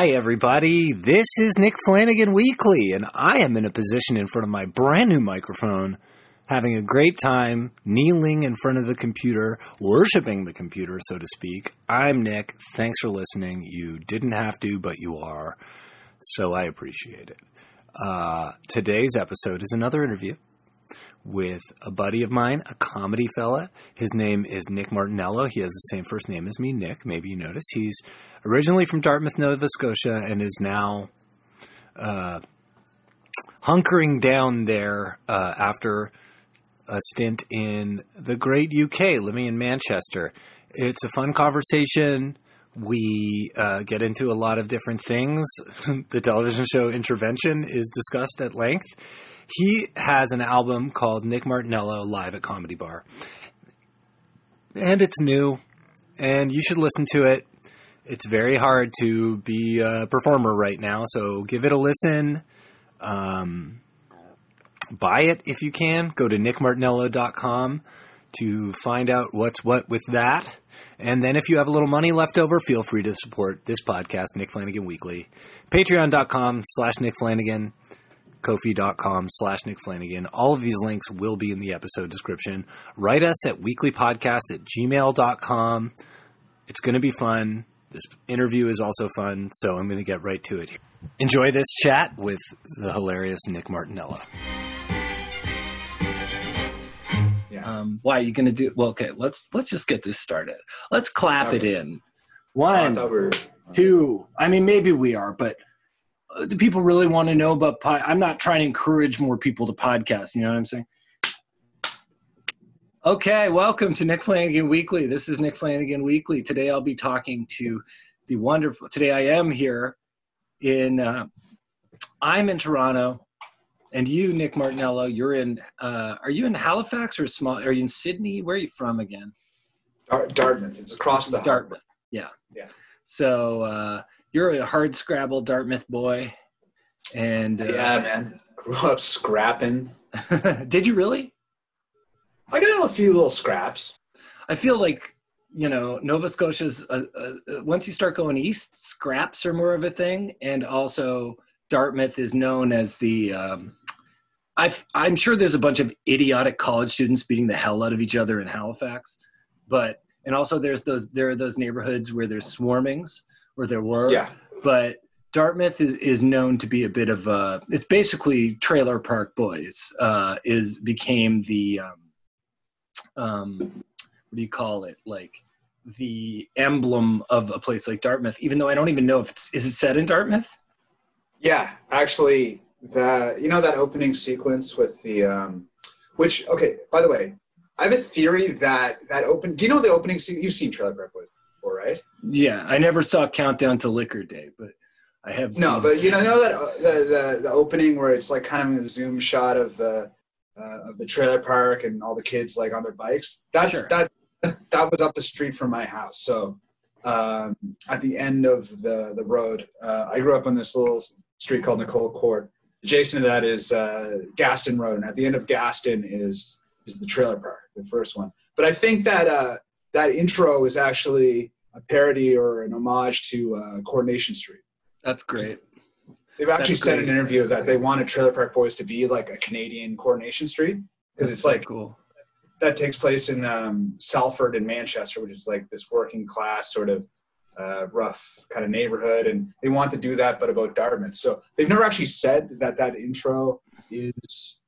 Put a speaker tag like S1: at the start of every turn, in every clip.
S1: Hi, everybody. This is Nick Flanagan Weekly, and I am in a position in front of my brand new microphone, having a great time kneeling in front of the computer, worshiping the computer, so to speak. I'm Nick. Thanks for listening. You didn't have to, but you are, so I appreciate it. Uh, today's episode is another interview with a buddy of mine, a comedy fella. His name is Nick Martinello. He has the same first name as me, Nick. Maybe you noticed. He's originally from Dartmouth, Nova Scotia, and is now uh, hunkering down there uh, after a stint in the great UK, living in Manchester. It's a fun conversation. We uh, get into a lot of different things. the television show Intervention is discussed at length. He has an album called Nick Martinello Live at Comedy Bar. And it's new, and you should listen to it. It's very hard to be a performer right now, so give it a listen. Um, buy it if you can. Go to nickmartinello.com to find out what's what with that. And then if you have a little money left over, feel free to support this podcast, Nick Flanagan Weekly. Patreon.com slash Nick Flanagan kofi.com slash Nick Flanagan. All of these links will be in the episode description. Write us at weeklypodcast at gmail.com. It's going to be fun. This interview is also fun, so I'm going to get right to it here. Enjoy this chat with the hilarious Nick Martinello.
S2: Yeah. Um, why are you going to do? Well, okay, let's let's just get this started. Let's clap okay. it in. One, oh, I we two. I mean, maybe we are, but do people really want to know about pod? I'm not trying to encourage more people to podcast. You know what I'm saying? Okay, welcome to Nick Flanagan Weekly. This is Nick Flanagan Weekly. Today I'll be talking to the wonderful. Today I am here in. Uh, I'm in Toronto, and you, Nick Martinello, you're in. Uh, are you in Halifax or small? Are you in Sydney? Where are you from again?
S3: Dartmouth. It's across the
S2: Dartmouth. Harbor. Yeah.
S3: Yeah.
S2: So uh, you're a hard scrabble Dartmouth boy, and uh,
S3: yeah, man, grew up scrapping.
S2: Did you really?
S3: I got in a few little scraps.
S2: I feel like you know Nova Scotia's uh, uh, once you start going east, scraps are more of a thing, and also Dartmouth is known as the. Um, i am sure there's a bunch of idiotic college students beating the hell out of each other in Halifax, but and also there's those there are those neighborhoods where there's swarmings or there were.
S3: Yeah.
S2: But Dartmouth is, is known to be a bit of a. It's basically Trailer Park Boys. Uh, is became the um, um, what do you call it? Like the emblem of a place like Dartmouth. Even though I don't even know if it's is it set in Dartmouth.
S3: Yeah, actually, the you know that opening sequence with the um, which okay. By the way, I have a theory that that open. Do you know the opening? scene? You've seen Trailer Park Boys before, right?
S2: Yeah, I never saw Countdown to Liquor Day, but I have.
S3: No, but you know, know that uh, the, the the opening where it's like kind of a zoom shot of the uh, of the trailer park and all the kids like on their bikes. That's sure. that that was up the street from my house. So um, at the end of the the road, uh, I grew up on this little street called Nicole Court. Adjacent to that is uh, Gaston Road, and at the end of Gaston is is the trailer park, the first one. But I think that uh, that intro is actually a parody or an homage to uh, Coronation Street.
S2: That's great.
S3: They've actually That's said great. in an interview that they wanted Trailer Park Boys to be like a Canadian Coronation Street because it's so like
S2: cool.
S3: That takes place in um, Salford and Manchester, which is like this working class sort of uh, rough kind of neighborhood, and they want to do that, but about Dartmouth. So they've never actually said that that intro is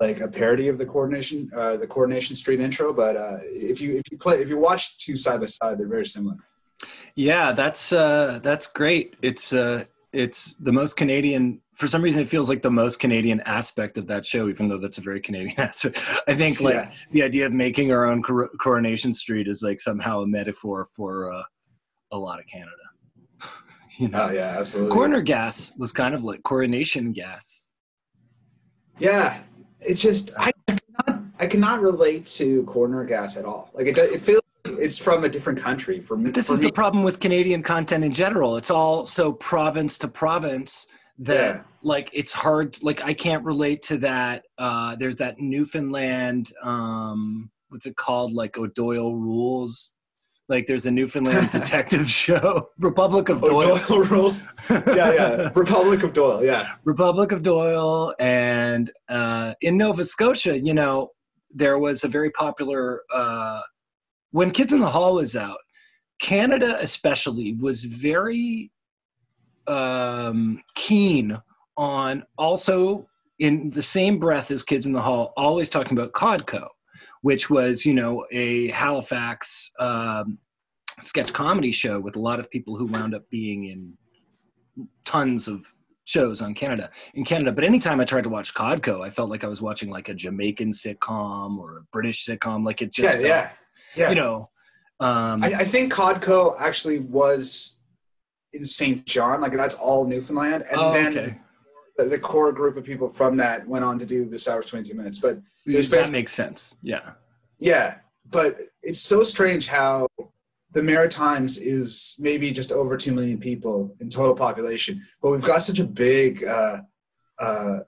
S3: like a parody of the coronation uh, the coronation street intro but uh, if you if you play if you watch two side by side they're very similar.
S2: Yeah that's uh that's great. It's uh it's the most canadian for some reason it feels like the most canadian aspect of that show even though that's a very canadian aspect. I think like yeah. the idea of making our own cor- coronation street is like somehow a metaphor for uh, a lot of canada.
S3: You know? Oh yeah absolutely.
S2: Corner gas was kind of like coronation gas.
S3: Yeah it's just I, I cannot I cannot relate to corner gas at all. Like it, it feels it's from a different country for me.
S2: But this
S3: for
S2: is
S3: me.
S2: the problem with Canadian content in general. It's all so province to province that yeah. like it's hard. Like I can't relate to that. Uh, there's that Newfoundland. Um, what's it called? Like O'Doyle rules. Like there's a Newfoundland detective show, Republic of
S3: Oh,
S2: Doyle.
S3: Doyle rules. Yeah, yeah. Republic of Doyle. Yeah.
S2: Republic of Doyle, and uh, in Nova Scotia, you know, there was a very popular uh, when Kids in the Hall was out. Canada, especially, was very um, keen on also in the same breath as Kids in the Hall, always talking about Codco, which was you know a Halifax um, sketch comedy show with a lot of people who wound up being in tons of shows on Canada in Canada. But anytime I tried to watch Codco, I felt like I was watching like a Jamaican sitcom or a British sitcom. Like it just
S3: Yeah,
S2: felt,
S3: yeah. Yeah.
S2: you know. Um,
S3: I, I think Codco actually was in St. John. Like that's all Newfoundland. And
S2: oh,
S3: then
S2: okay,
S3: the, the core group of people from that went on to do this hour's 22 minutes. But
S2: that makes sense. Yeah,
S3: yeah, but it's so strange how the Maritimes is maybe just over 2 million people in total population, but we've got such a big, uh, uh,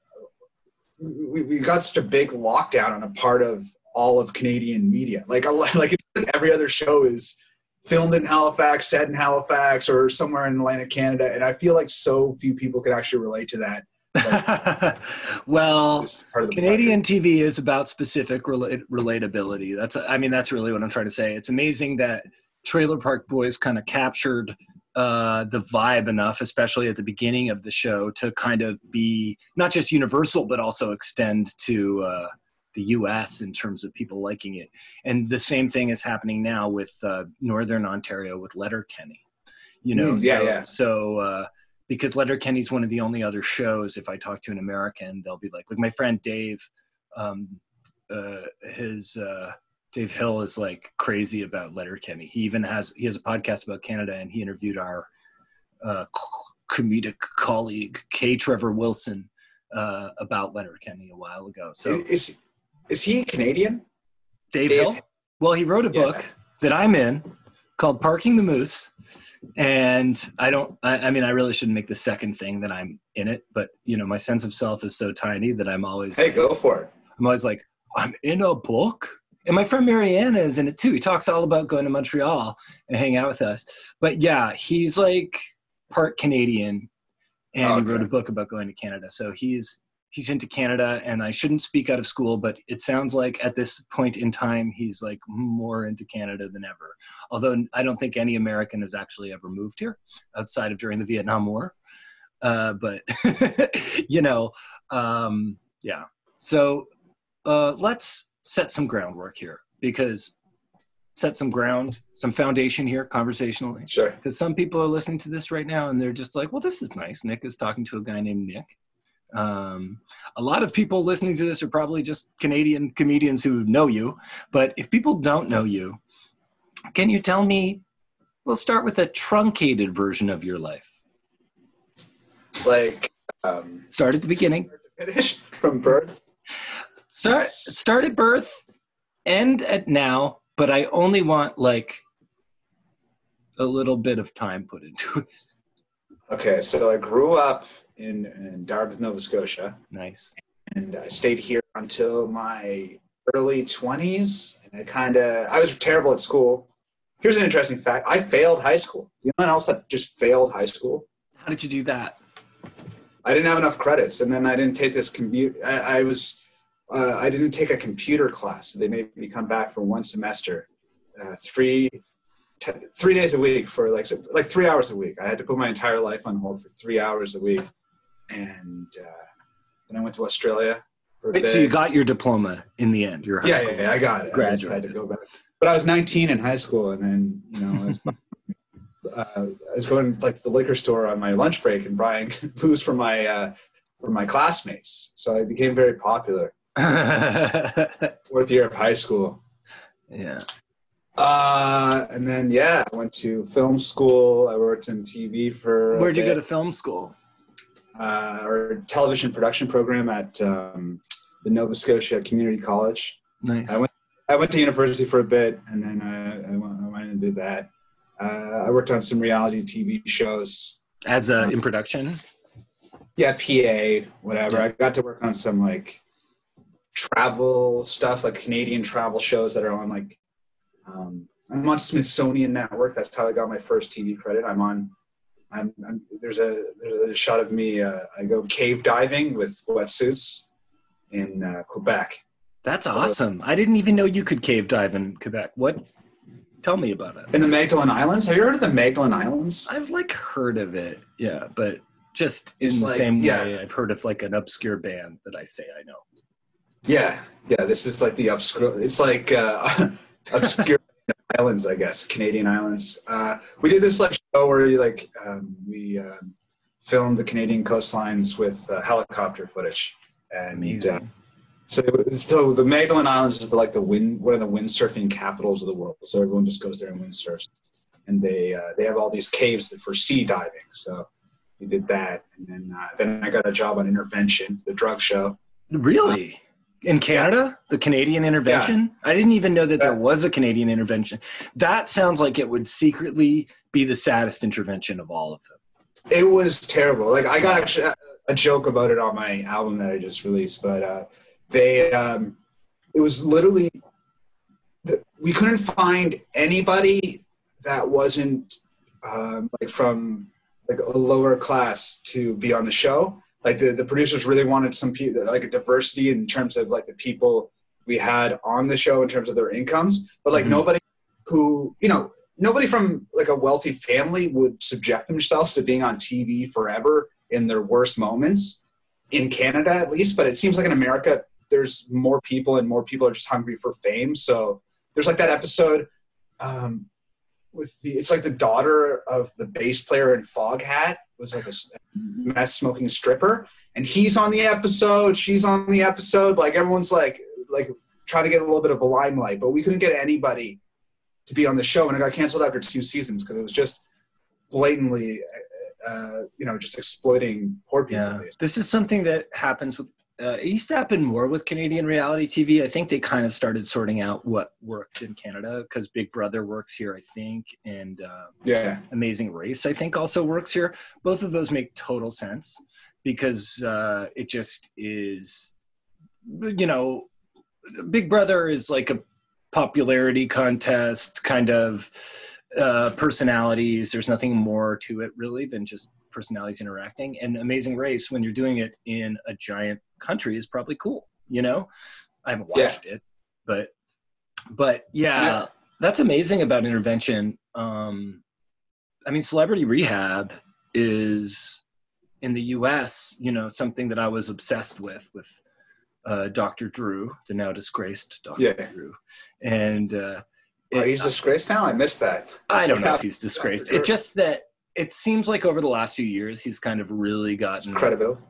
S3: we, we got such a big lockdown on a part of all of Canadian media. Like, a, like every other show is filmed in Halifax, set in Halifax, or somewhere in Atlantic Canada, and I feel like so few people can actually relate to that.
S2: well, Canadian TV is about specific rela- relatability. That's I mean that's really what I'm trying to say. It's amazing that Trailer Park Boys kind of captured uh, the vibe enough, especially at the beginning of the show, to kind of be not just universal but also extend to uh, the U.S. in terms of people liking it. And the same thing is happening now with uh, Northern Ontario with Letterkenny. You know,
S3: Mm, yeah,
S2: so,
S3: yeah.
S2: so uh, because Letterkenny's one of the only other shows. If I talk to an American, they'll be like, like my friend Dave, um, uh, his uh, Dave Hill is like crazy about Letterkenny. He even has he has a podcast about Canada, and he interviewed our uh, comedic colleague K. Trevor Wilson uh, about Letterkenny a while ago. So
S3: Is, is he a Canadian?
S2: Dave,
S3: Dave-
S2: Hill, well, he wrote a
S3: Yeah.
S2: book that I'm in called Parking the Moose. And I don't, I, I mean, I really shouldn't make the second thing that I'm in it, but you know, my sense of self is so tiny that I'm always,
S3: Hey, go for it.
S2: I'm always like, I'm in a book. And my friend Mariana is in it too. He talks all about going to Montreal and hang out with us. But yeah, he's like part Canadian and he
S3: Okay.
S2: wrote a book about going to Canada. So he's he's into Canada and I shouldn't speak out of school, but it sounds like at this point in time he's like more into Canada than ever. Although I don't think any American has actually ever moved here outside of during the Vietnam War. Uh, but you know, um, yeah. So uh, let's set some groundwork here because set some ground, some foundation here conversationally.
S3: Sure.
S2: Because some people are listening to this right now and they're just like, well, this is nice. Nick is talking to a guy named Nick. Um, a lot of people listening to this are probably just Canadian comedians who know you. But if people don't know you, can you tell me? We'll start with a truncated version of your life.
S3: Like, um,
S2: Start at the beginning.
S3: finish from birth.
S2: Start start at birth, end at now, but I only want like a little bit of time put into it.
S3: Okay, so I grew up in, in Dartmouth, Nova Scotia,
S2: Nice.
S3: and I stayed here until my early 20s. And I kind of, I was terrible at school. Here's an interesting fact I failed high school. You know anyone else that just failed high school?
S2: How did you do that?
S3: I didn't have enough credits, and then I didn't take this commute. I, I was, uh, I didn't take a computer class. So they made me come back for one semester, uh, three, t- three days a week for like so- like three hours a week. I had to put my entire life on hold for three hours a week, and uh, then I went to Australia.
S2: Wait, so you got your diploma in the end. Your high
S3: yeah,
S2: school.
S3: yeah, yeah, I got it. I just had to go back, but I was 19 in high school, and then you know. I was, uh, I was going like to the liquor store on my lunch break and buying booze for my uh, for my classmates. So I became very popular. Fourth year of high school,
S2: yeah.
S3: Uh, and then yeah, I went to film school. I worked in TV for.
S2: Where'd you go to film school?
S3: Uh, or television production program at um, the Nova Scotia Community College.
S2: Nice.
S3: I went. I went to university for a bit, and then I, I, went, I went and did that. Uh, I worked on some reality TV shows.
S2: As a in production.
S3: Yeah, PA, whatever.
S2: Yeah.
S3: I got to work on some like travel stuff, like Canadian travel shows that are on like um, I'm on Smithsonian Network. That's how I got my first TV credit. I'm on. I'm, I'm there's a there's a shot of me. Uh, I go cave diving with wetsuits in uh, Quebec.
S2: That's awesome. I didn't even know you could cave dive in Quebec. What? Tell me about it.
S3: In the Magdalen Islands. Have you heard of the Magdalen Islands?
S2: I've like heard of it. Yeah, but just it's in the like, same yeah. way I've heard of like an obscure band that I say I know.
S3: Yeah, yeah. This is like the obscure. It's like uh, obscure islands, I guess, Canadian islands. Uh, we did this like show where we like um, we um, filmed the Canadian coastlines with uh, helicopter footage, and Amazing. Uh, so, so the Magdalen Islands is the, like the wind, one of the windsurfing capitals of the world. So everyone just goes there and windsurfs, and they uh, they have all these caves that for sea diving. So we did that, and then uh, then I got a job on Intervention, the drug show.
S2: Really? In Canada, yeah. the Canadian intervention? Yeah. I didn't even know that there was a Canadian intervention. That sounds like it would secretly be the saddest intervention of all of them.
S3: It was terrible. Like I got actually a joke about it on my album that I just released, but uh, they um, it was literally we couldn't find anybody that wasn't um, like from like a lower class to be on the show like the, the producers really wanted some people like a diversity in terms of like the people we had on the show in terms of their incomes but like mm-hmm. nobody who you know nobody from like a wealthy family would subject themselves to being on tv forever in their worst moments in canada at least but it seems like in america there's more people and more people are just hungry for fame. So there's like that episode um, with the it's like the daughter of the bass player in Foghat was like a meth smoking stripper, and he's on the episode. She's on the episode. Like everyone's like like trying to get a little bit of a limelight, but we couldn't get anybody to be on the show, and it got canceled after two seasons because it was just blatantly, uh, you know, just exploiting poor people.
S2: Yeah. This is something that happens with uh, it used to happen more with Canadian reality TV. I think they kind of started sorting out what worked in Canada because Big Brother works here, I think, and uh,
S3: yeah,
S2: Amazing Race, I think, also works here. Both of those make total sense because uh, it just is, you know, Big Brother is like a popularity contest kind of uh, personalities. There's nothing more to it really than just personalities interacting. And Amazing Race, when you're doing it in a giant country, is probably cool. You know, I haven't watched yeah. it, but but yeah, yeah, that's amazing about intervention. Um, I mean, celebrity rehab is in the U.S. You know, something that I was obsessed with with uh, Dr. Drew, the now disgraced Dr. Yeah. Drew, and. Uh,
S3: oh, he's disgraced now. I missed that.
S2: I don't know if he's disgraced. It's just that it seems like over the last few years he's kind of really gotten
S3: credibility.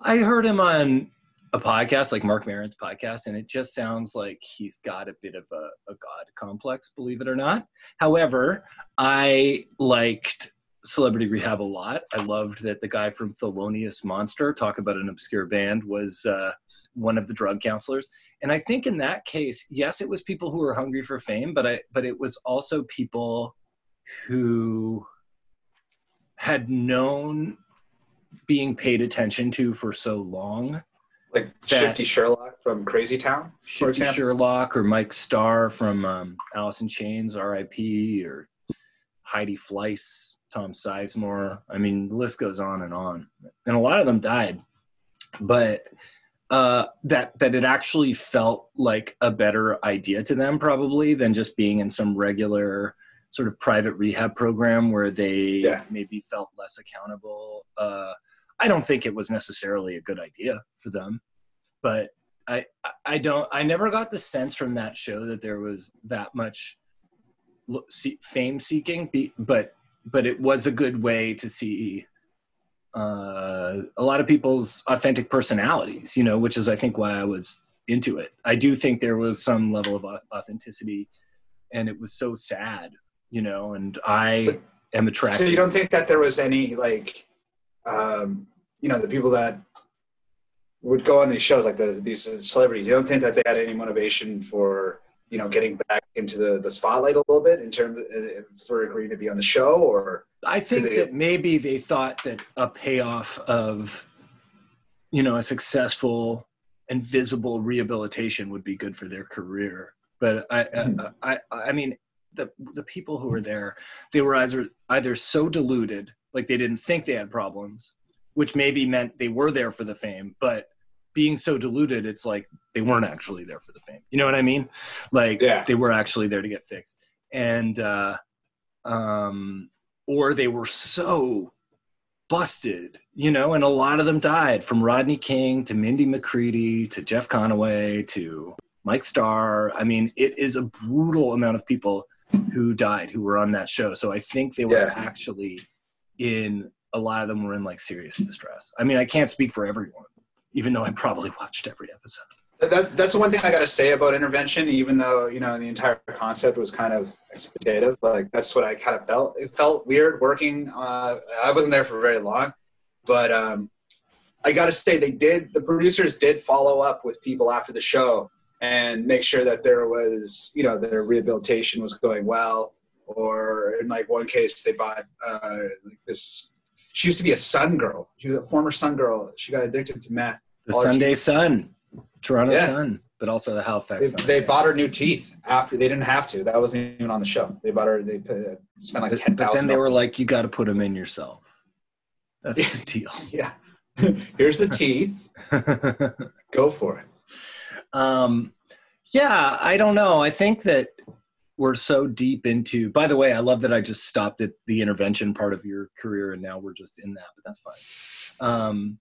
S2: I heard him on a podcast like Marc Maron's podcast, and it just sounds like he's got a bit of a, a god complex, believe it or not. However, I liked Celebrity Rehab a lot. I loved that the guy from Thelonious Monster, talk about an obscure band, was uh, one of the drug counselors. And I think in that case, yes, it was people who were hungry for fame, but I but it was also people who had known being paid attention to for so long.
S3: Like Shifty Shellshock from Crazy Town,
S2: Shifty Shellshock, or Mike Starr from um, Alice in Chains, R.I.P., or Heidi Fleiss, Tom Sizemore. I mean, the list goes on and on. And a lot of them died, but uh, that that it actually felt like a better idea to them, probably than just being in some regular sort of private rehab program where they yeah. maybe felt less accountable. Uh, I don't think it was necessarily a good idea for them, but I I don't I never got the sense from that show that there was that much fame seeking, but but it was a good way to see uh, a lot of people's authentic personalities, you know, which is I think why I was into it. I do think there was some level of authenticity, and it was so sad you know, and I am attracted.
S3: So you don't think that there was any like, um, you know, the people that would go on these shows like the, these celebrities. You don't think that they had any motivation for you know getting back into the, the spotlight a little bit in terms of, uh, for agreeing to be on the show, or
S2: I think they, that maybe they thought that a payoff of you know a successful and visible rehabilitation would be good for their career but I, mm-hmm. I, I, I mean, the the people who were there, they were either either so deluded, like they didn't think they had problems, which maybe meant they were there for the fame, but being so deluded, it's like they weren't actually there for the fame. You know what I mean? Like yeah. they were actually there to get fixed, and uh, um, or they were so busted, you know, and a lot of them died from Rodney King to Mindy McCready to Jeff Conaway to Mike Starr. I mean, it is a brutal amount of people who died who were on that show. So I think they were yeah. actually in a lot of them were in like serious distress. I mean, I can't speak for everyone, even though I probably watched every episode.
S3: That's that's the one thing I got to say about intervention. Even though you know the entire concept was kind of exploitative, like that's what I kind of felt. It felt weird working. Uh, I wasn't there for very long, but um, I got to say they did. The producers did follow up with people after the show and make sure that there was you know their rehabilitation was going well. Or in like one case, they bought uh, like this. She used to be a Sun girl. She was a former Sun girl. She got addicted to meth.
S2: The Sunday Sun. Toronto yeah. Sun, but also the Halifax.
S3: They, they, bought her new teeth after they didn't have to. That wasn't even on the show. They bought her. They put, spent like ten thousand. But
S2: then they were like, "You got to put them in yourself." That's the deal.
S3: yeah. Here's the teeth. Go for it.
S2: Um, yeah, I don't know. I think that we're so deep into. By the way, I love that I just stopped at the intervention part of your career, and now we're just in that. But that's fine. Um,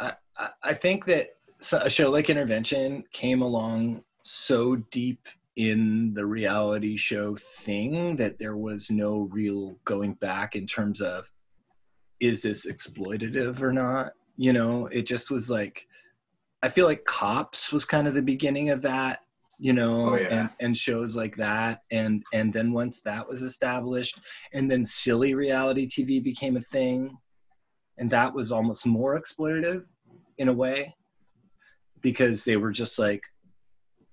S2: I, I, think that a show like Intervention came along so deep in the reality show thing that there was no real going back in terms of is this exploitative or not you know it just was like i feel like cops was kind of the beginning of that you know oh, yeah. and, and shows like that and and then once that was established and then silly reality tv became a thing and that was almost more exploitative in a way because they were just like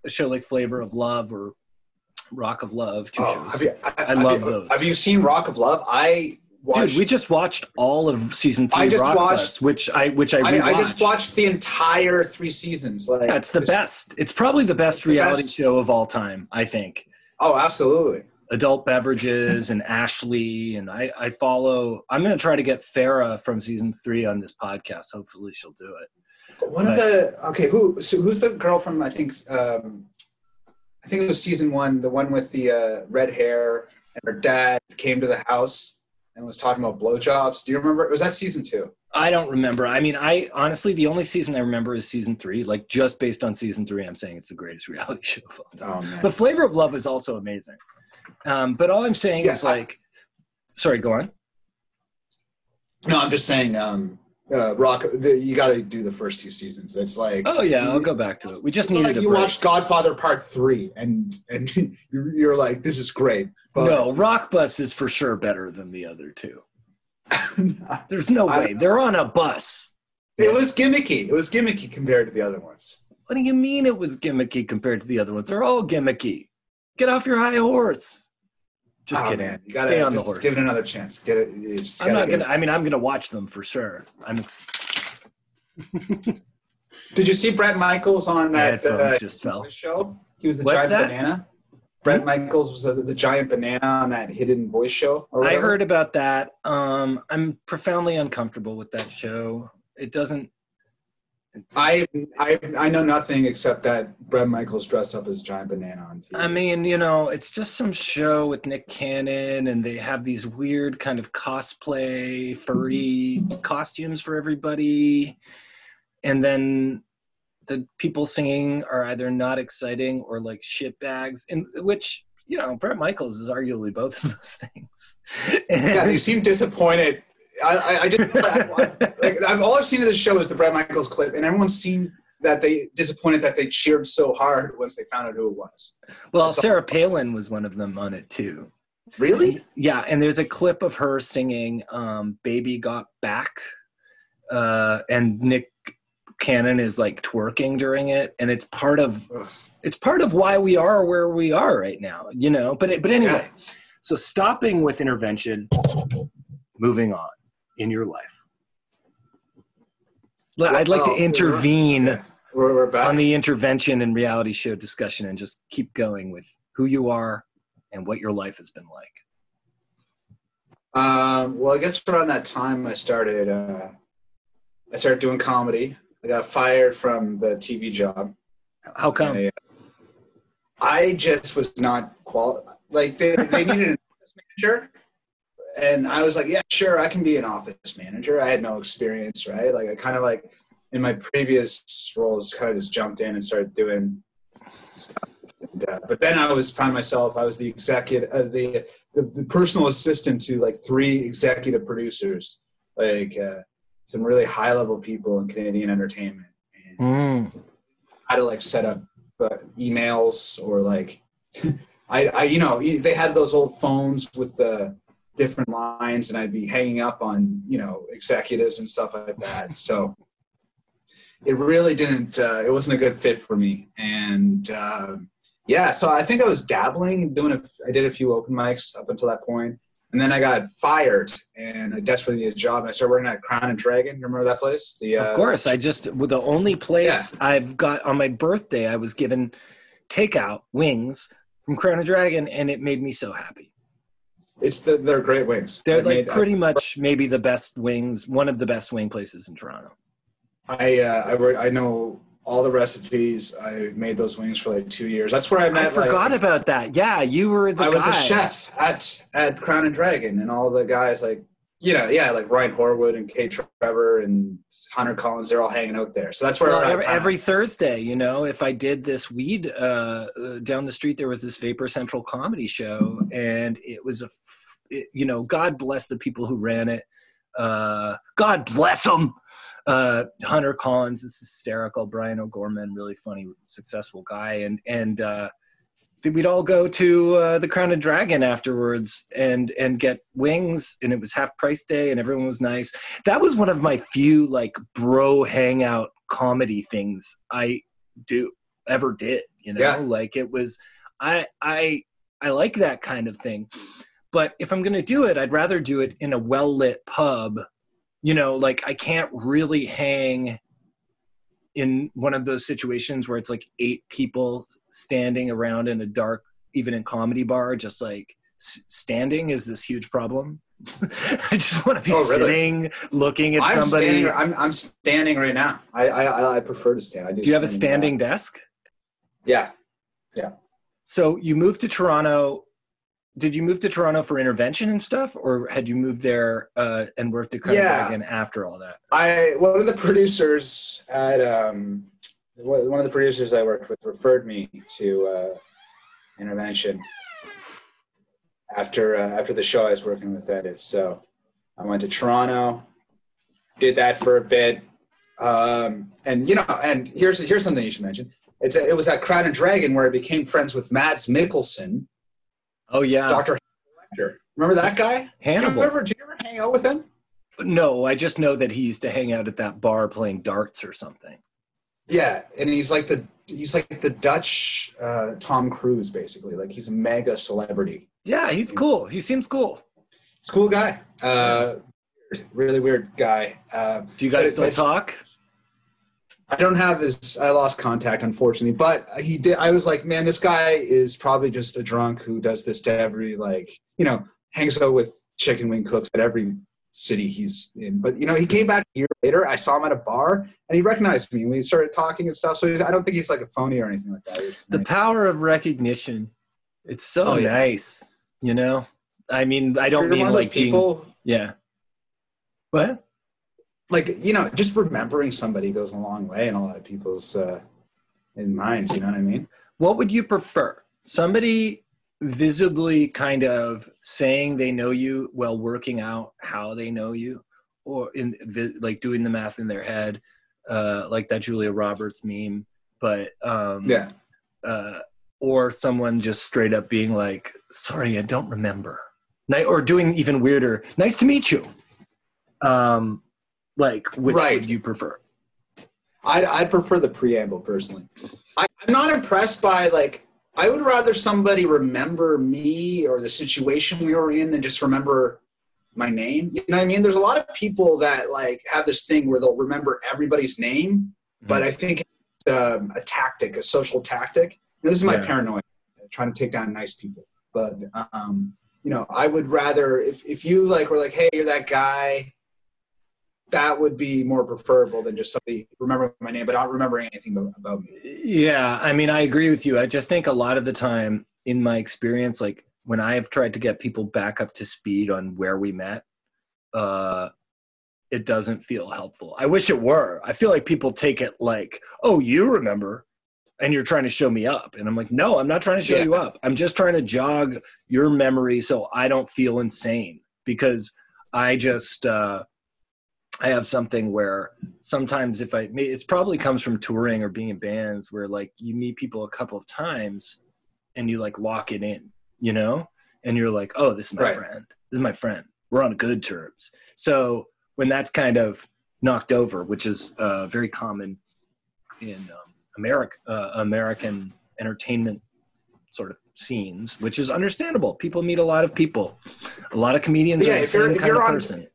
S2: a show like Flavor of Love or Rock of Love. Two oh, shows. You, I, I love
S3: you,
S2: those.
S3: Have you seen Rock of Love? I watched,
S2: Dude, we just watched all of season three. I just Rock watched, Bus, which I which I, I,
S3: I just watched the entire three seasons. Like
S2: yeah, the best. It's probably the best the reality best. show of all time. I think.
S3: Oh, absolutely.
S2: Adult beverages and Ashley and I, I follow. I'm going to try to get Farrah from season three on this podcast. Hopefully, she'll do it.
S3: One but, of the okay, who so who's the girl from I think um, I think it was season one, the one with the uh, red hair and her dad came to the house and was talking about blowjobs. Do you remember? Was that season two?
S2: I don't remember. I mean, I honestly, the only season I remember is season three. Like, just based on season three, I'm saying it's the greatest reality show of all time. Oh, but Flavor of Love is also amazing. Um, but all I'm saying yeah, is like, I, sorry, go on.
S3: No, I'm just saying. Um, uh, Rock, the, you got to do the first two seasons. It's like,
S2: oh yeah, I'll go back to it. We just needed.
S3: Like you
S2: break.
S3: watched Godfather Part Three, and and you're, you're like, this is great.
S2: But, no, Rock Bus is for sure better than the other two. There's no way they're on a bus.
S3: It was gimmicky. It was gimmicky compared to the other ones.
S2: What do you mean it was gimmicky compared to the other ones? They're all gimmicky. Get off your high horse. Just oh, kidding. You gotta Stay on the horse.
S3: Give it another chance. Get it.
S2: I'm not gonna. It. I mean, I'm gonna watch them for sure. I'm. Ex-
S3: Did you see Bret Michaels on that
S2: uh, just fell.
S3: show? He was the What's giant that? banana. Bret Michaels was the, the, giant banana on that hidden voice show.
S2: I heard about that. Um, I'm profoundly uncomfortable with that show. It doesn't
S3: I I I know nothing except that Bret Michaels dressed up as a giant banana on TV.
S2: I mean, you know, it's just some show with Nick Cannon, and they have these weird kind of cosplay, furry costumes for everybody, and then the people singing are either not exciting or like shit bags, in which you know, Bret Michaels is arguably both of those things.
S3: yeah, they seem disappointed I, I just I, like, I've all I've seen of this show is the Brad Michaels clip, and everyone's seen that they disappointed that they cheered so hard once they found out who it was.
S2: Well, That's Sarah all. Palin was one of them on it too.
S3: Really?
S2: And, yeah, and there's a clip of her singing um, "Baby Got Back," uh, and Nick Cannon is like twerking during it, and it's part of Ugh. it's part of why we are where we are right now, you know. But it, but anyway, so stopping with intervention, moving on in your life? I'd like to intervene
S3: we're, we're
S2: on the intervention and reality show discussion and just keep going with who you are and what your life has been like.
S3: Um, well, I guess around that time I started. Uh, I started doing comedy. I got fired from the TV job.
S2: How come?
S3: I, I just was not qual. Like they, they needed an office manager, and I was like, yeah, sure, I can be an office manager. I had no experience, right? Like I kind of like in my previous roles, kind of just jumped in and started doing stuff. And, uh, but then I was found myself. I was the executive, uh, the, the the personal assistant to like three executive producers, like uh, some really high level people in Canadian entertainment. And
S2: Mm.
S3: how to like set up uh, emails or like I, I you know they had those old phones with the different lines and i'd be hanging up on you know executives and stuff like that. So it really didn't uh, it wasn't a good fit for me. And um yeah so i think i was dabbling doing a, i did a few open mics up until that point. And then i got fired and i desperately needed a job and i started working at crown and dragon. Remember that place? The uh,
S2: Of course, I just the only place I've got on my birthday, I was given takeout wings from Crown and Dragon, and it made me so happy.
S3: It's the, they're great wings
S2: They're
S3: I
S2: like
S3: made-
S2: pretty much maybe the best wings, one of the best wing places in Toronto.
S3: I uh, I I know all the recipes. I made those wings for like two years. That's where I met.
S2: I forgot
S3: like,
S2: about that. Yeah, you were the
S3: I was the chef at at Crown and Dragon, and all the guys like you know yeah like Ryan Horwood and K. Trevor and Hunter Collins. They're all hanging out there. So that's where
S2: Well, every, every Thursday, you know, if I did this weed uh, uh, down the street, there was this Vapor Central comedy show, and it was a, it, you know, God bless the people who ran it. Uh, God bless them. Uh, Hunter Collins is hysterical. Brian O'Gorman, really funny, successful guy, and and uh, we'd all go to uh, the Crown and Dragon afterwards and and get wings, and it was half price day, and everyone was nice. That was one of my few like bro hangout comedy things I do ever did. You know,
S3: Yeah.
S2: like it was. I I I like that kind of thing, but if I'm gonna do it, I'd rather do it in a well lit pub. You know, like I can't really hang in one of those situations where it's like eight people standing around in a dark, even in comedy bar, just like s- standing is this huge problem. I just want to be
S3: Oh, really?
S2: sitting, looking at
S3: I'm
S2: somebody.
S3: standing. I'm I'm standing right now. I I I- prefer to stand. I do.
S2: do you have a
S3: standing
S2: standing desk?
S3: Yeah yeah.
S2: So you moved to Toronto. Did you move to Toronto for intervention and stuff, or had you moved there uh, and worked at Crown and
S3: Yeah.
S2: Dragon after all that?
S3: I one of the producers at um one one of the producers I worked with referred me to uh, intervention after uh, after the show I was working with edit. So I went to Toronto, did that for a bit, um, and you know, and here's here's something you should mention. It's a, it was at Crown and Dragon where I became friends with Mads Mikkelsen,
S2: Oh yeah,
S3: Doctor. Remember that guy? Do you
S2: Hannibal.
S3: ever, did you ever hang out with him?
S2: No, I just know that he used to hang out at that bar playing darts or something.
S3: Yeah, and he's like the he's like the Dutch uh, Tom Cruise, basically. Like he's a mega celebrity.
S2: Yeah, he's cool. He seems cool.
S3: He's a cool guy. Uh, really weird guy. Uh,
S2: Do you guys still talk?
S3: I don't have his. I lost contact, unfortunately. But he did. I was like, man, this guy is probably just a drunk who does this to every like, you know, hangs out with chicken wing cooks at every city he's in. But you know, he came back a year later. I saw him at a bar, and he recognized me. and We started talking and stuff. So he's, I don't think he's like a phony or anything like that. He was just
S2: The
S3: nice.
S2: power of recognition. It's so
S3: Oh, yeah.
S2: nice. You know? I mean, I don't
S3: You're
S2: mean like being
S3: people.
S2: Yeah. What?
S3: Like you know just remembering somebody goes a long way in a lot of people's uh in minds you know what i mean
S2: What would you prefer? Somebody visibly kind of saying they know you while working out how they know you, or in like doing the math in their head, uh, like that Julia Roberts meme. But um,
S3: yeah
S2: uh, or someone just straight up being like, "Sorry, I don't remember," or doing even weirder, "Nice to meet you." Um, like, which
S3: Right.
S2: would you prefer?
S3: i'd, I'd prefer the preamble personally I, i'm not impressed by like i would rather somebody remember me or the situation we were in than just remember my name you know what i mean there's a lot of people that like have this thing where they'll remember everybody's name but i think um, a tactic, a social tactic. this is my
S2: Yeah.
S3: paranoia, trying to take down nice people. But um, you know, I would rather if if you like were like, hey, you're that guy. That would be more preferable than just somebody remembering my name, but not remembering anything about, me.
S2: Yeah, I mean, I agree with you. I just think a lot of the time, in my experience, like when I have tried to get people back up to speed on where we met, uh, it doesn't feel helpful. I wish it were. I feel like people take it like, "Oh, you remember," and you're trying to show me up, and I'm like, "No, I'm not trying to show
S3: Yeah.
S2: you up. I'm just trying to jog your memory so I don't feel insane because I just." Uh, I have something where sometimes if I, it probably comes from touring or being in bands where like you meet people a couple of times and you like lock it in, you know, and you're like, oh, this is my
S3: Right.
S2: friend. This is my friend. We're on good terms. So when that's kind of knocked over, which is uh, very common in um, America, uh, American entertainment sort of scenes, which is understandable. People meet a lot of people. A lot of comedians
S3: Yeah,
S2: are the
S3: if you're-
S2: same kind of
S3: on-
S2: person.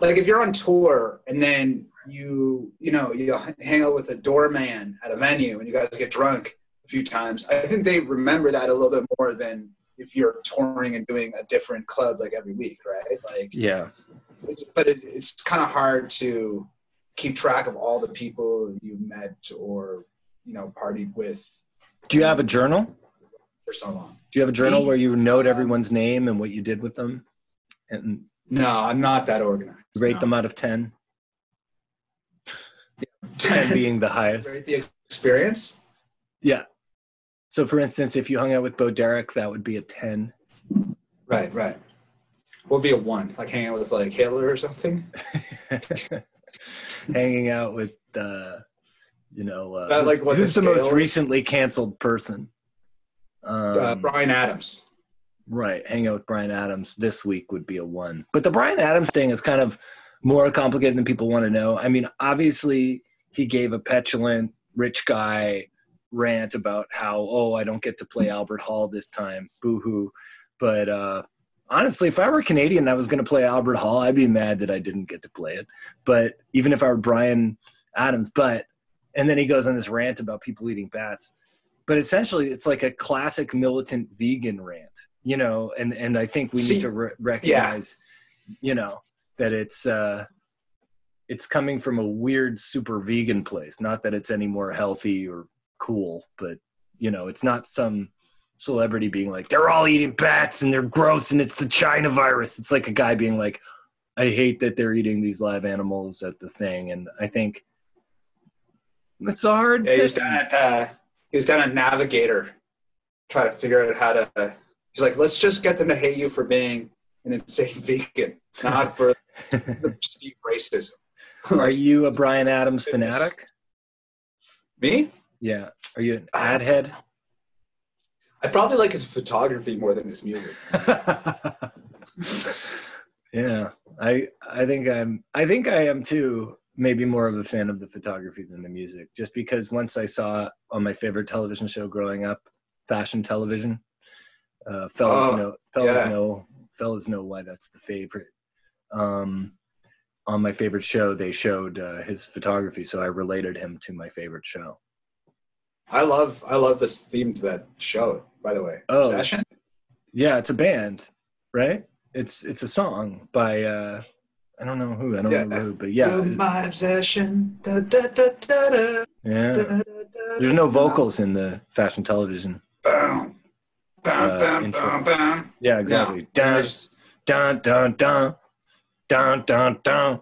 S3: Like if you're on tour and then you you know you hang out with a doorman at a venue and you guys get drunk a few times i think they remember that a little bit more than if you're touring and doing a different club like every week right like
S2: Yeah.
S3: it's, but it, it's kind of hard to keep track of all the people you met or you know partied with
S2: Do you have a journal?
S3: for so long
S2: Do you have a journal where you note everyone's name and what you did with them and
S3: no i'm not that organized
S2: rate
S3: no.
S2: them out of 10? 10 being the highest.
S3: Rate the experience
S2: Yeah. So, for instance, if you hung out with Bo Derek, that would be a 10.
S3: right right what would be a one like hanging out with like hitler or something
S2: Hanging out with, uh, you know, uh,
S3: That, like,
S2: who's,
S3: what the
S2: who's the most recently canceled person? Um,
S3: uh, Bryan Adams.
S2: Right. Hang out with Bryan Adams this week would be a one. But the Bryan Adams thing is kind of more complicated than people want to know. I mean, obviously, he gave a petulant rich guy rant about how, oh, I don't get to play Albert Hall this time. Boo hoo. But uh, honestly, if I were Canadian and I was going to play Albert Hall, I'd be mad that I didn't get to play it. But even if I were Bryan Adams, but, and then he goes on this rant about people eating bats. But essentially, it's like a classic militant vegan rant you know and and i think we
S3: See,
S2: need to re- recognize you know that it's uh it's coming from a weird super vegan place. Not that it's any more healthy or cool but you know it's not some celebrity being like they're all eating bats and they're gross and it's the china virus. It's like a guy being like i hate that they're eating these live animals at the thing. And i think it's a hard
S3: Yeah, he was down at uh, he was down at Navigator, trying to figure out how to. He's like, let's just get them to hate you for being an insane vegan, not for the racism.
S2: are you a bryan adams fanatic
S3: Me?
S2: Yeah. Are you an ad head?
S3: I probably like his photography more than his music.
S2: yeah. I I think I'm I think I am too maybe more of a fan of the photography than the music just because once I saw on my favorite television show growing up, fashion television, uh fellas
S3: Oh,
S2: know fellas
S3: yeah.
S2: know fellas know why that's the favorite. Um on my favorite show they showed uh, his photography so I related him to my favorite show.
S3: I love I love this theme to that show. By the way,
S2: Oh.
S3: Obsession.
S2: Yeah, it's a band, right? It's it's a song by uh I don't know who, I don't
S3: Yeah.
S2: remember who, but yeah.
S3: You're my obsession. Da, da, da,
S2: Yeah. There's no vocals in the fashion television.
S3: Bam, bam, bam, bam, bam.
S2: Yeah, exactly. Dun, dun, dun, dun, dun, dun, dun,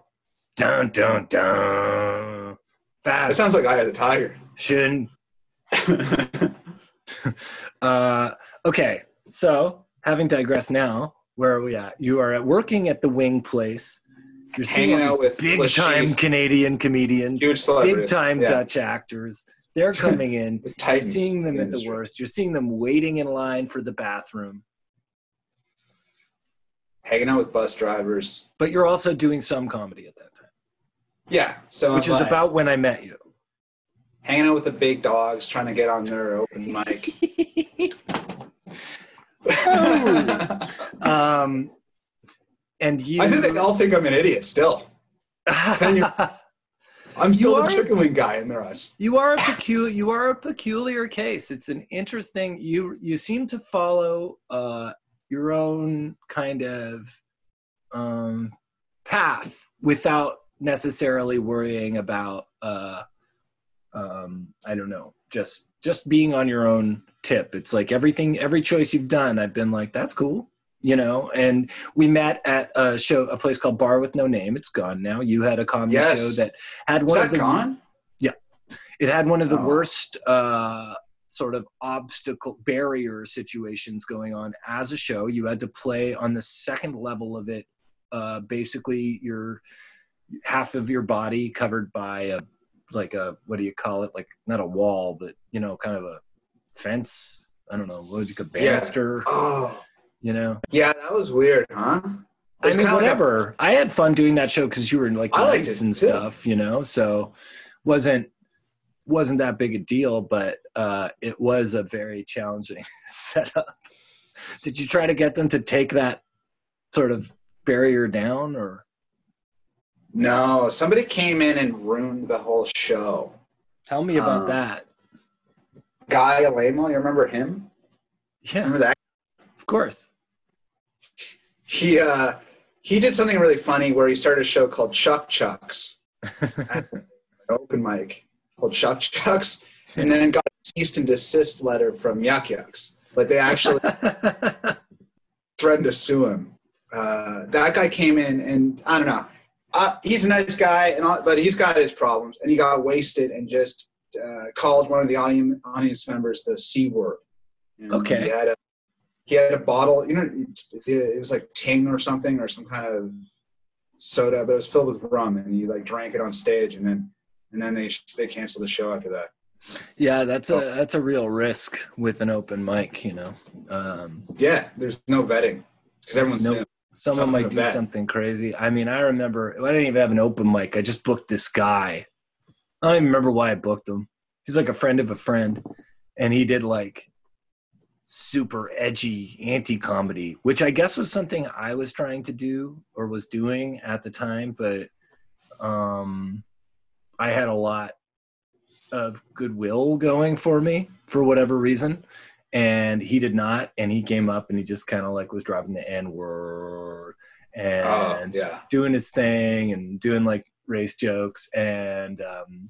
S2: dun, dun, dun.
S3: That
S2: Fashion.
S3: sounds like Eye of the Tiger.
S2: Uh, okay, so having digressed now, where are we at? You are at working at the Wing Place. You're seeing
S3: Hanging out with
S2: big time Canadian comedians, big time
S3: yeah.
S2: Dutch actors. They're coming in.
S3: The
S2: You're seeing them at the worst. You're seeing them waiting in line for the bathroom.
S3: Hanging out with bus drivers.
S2: But you're also doing some comedy at that time,
S3: Yeah. So
S2: which
S3: I'm
S2: is
S3: like,
S2: about when I met you.
S3: hanging out with the big dogs, trying to get on their open mic.
S2: Oh. Um, and you.
S3: I think they all think I'm an idiot still. I'm still the chicken wing guy in the rest.
S2: You are a peculiar. You are a peculiar case. It's an interesting. You you seem to follow uh, your own kind of um, path without necessarily worrying about. Uh, um, I don't know. Just just being on your own tip. It's like everything, every choice you've done. I've been like, that's cool you know and we met at a show a place called bar with no name. It's gone now. You had a comedy yes. show that had one
S3: Is
S2: of the
S3: gone?
S2: yeah. It had one of the oh. worst uh sort of obstacle barrier situations going on as a show. You had to play on the second level of it uh basically your half of your body covered by a like a what do you call it? Like not a wall but you know kind of a fence. I don't know. What would you call banister
S3: yeah. oh
S2: you know?
S3: Yeah, that was weird, huh?
S2: I mean, whatever. Like a, I had fun doing that show because you were in like I nice and too. stuff, you know. So wasn't wasn't that big a deal, but uh, it was a very challenging setup. Did you try to get them to take that sort of barrier down, or?
S3: No, somebody came in and ruined the whole show.
S2: Tell me about um, that.
S3: Guy Alamo, you remember him?
S2: Yeah.
S3: Remember that
S2: course.
S3: He uh, he did something really funny where he started a show called Chuck Chucks, open mic called Chuck Chucks, and then got a cease and desist letter from Yuk Yuk's. But they actually threatened to sue him. Uh, that guy came in, and I don't know. Uh, he's a nice guy, and all, but he's got his problems, and he got wasted and just uh, called one of the audience, audience members the c word.
S2: Okay.
S3: He had a he had a bottle, you know, it, was like Ting or something or some kind of soda, but it was filled with rum, and he like drank it on stage, and then and then they they canceled the show after that.
S2: Yeah, that's a that's a real risk with an open mic, you know. Um,
S3: yeah, there's no vetting because everyone's no, new.
S2: Someone might do vet. something crazy. I mean, I remember I didn't even have an open mic. I just booked this guy. I don't even remember why I booked him. He's like a friend of a friend, and he did like super edgy anti comedy, which I guess was something I was trying to do or was doing at the time, but um, I had a lot of goodwill going for me for whatever reason. And he did not, and he came up and he just kind of like was dropping the N word and oh,
S3: yeah.
S2: doing his thing and doing like race jokes. And um,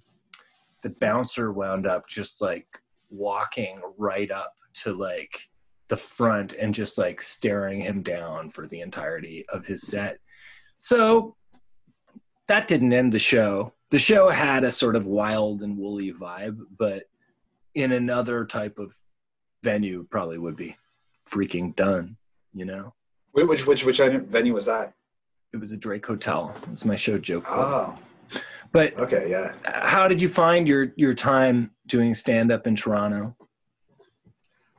S2: the bouncer wound up just like walking right up to like the front and just like staring him down for the entirety of his set. So that didn't end the show. The show had a sort of wild and woolly vibe, but in another type of venue probably would be freaking done, you know?
S3: Which which which venue was that?
S2: It was a Drake Hotel. It was my show joke.
S3: Oh.
S2: But
S3: okay, yeah.
S2: How did you find your your time doing stand up in Toronto?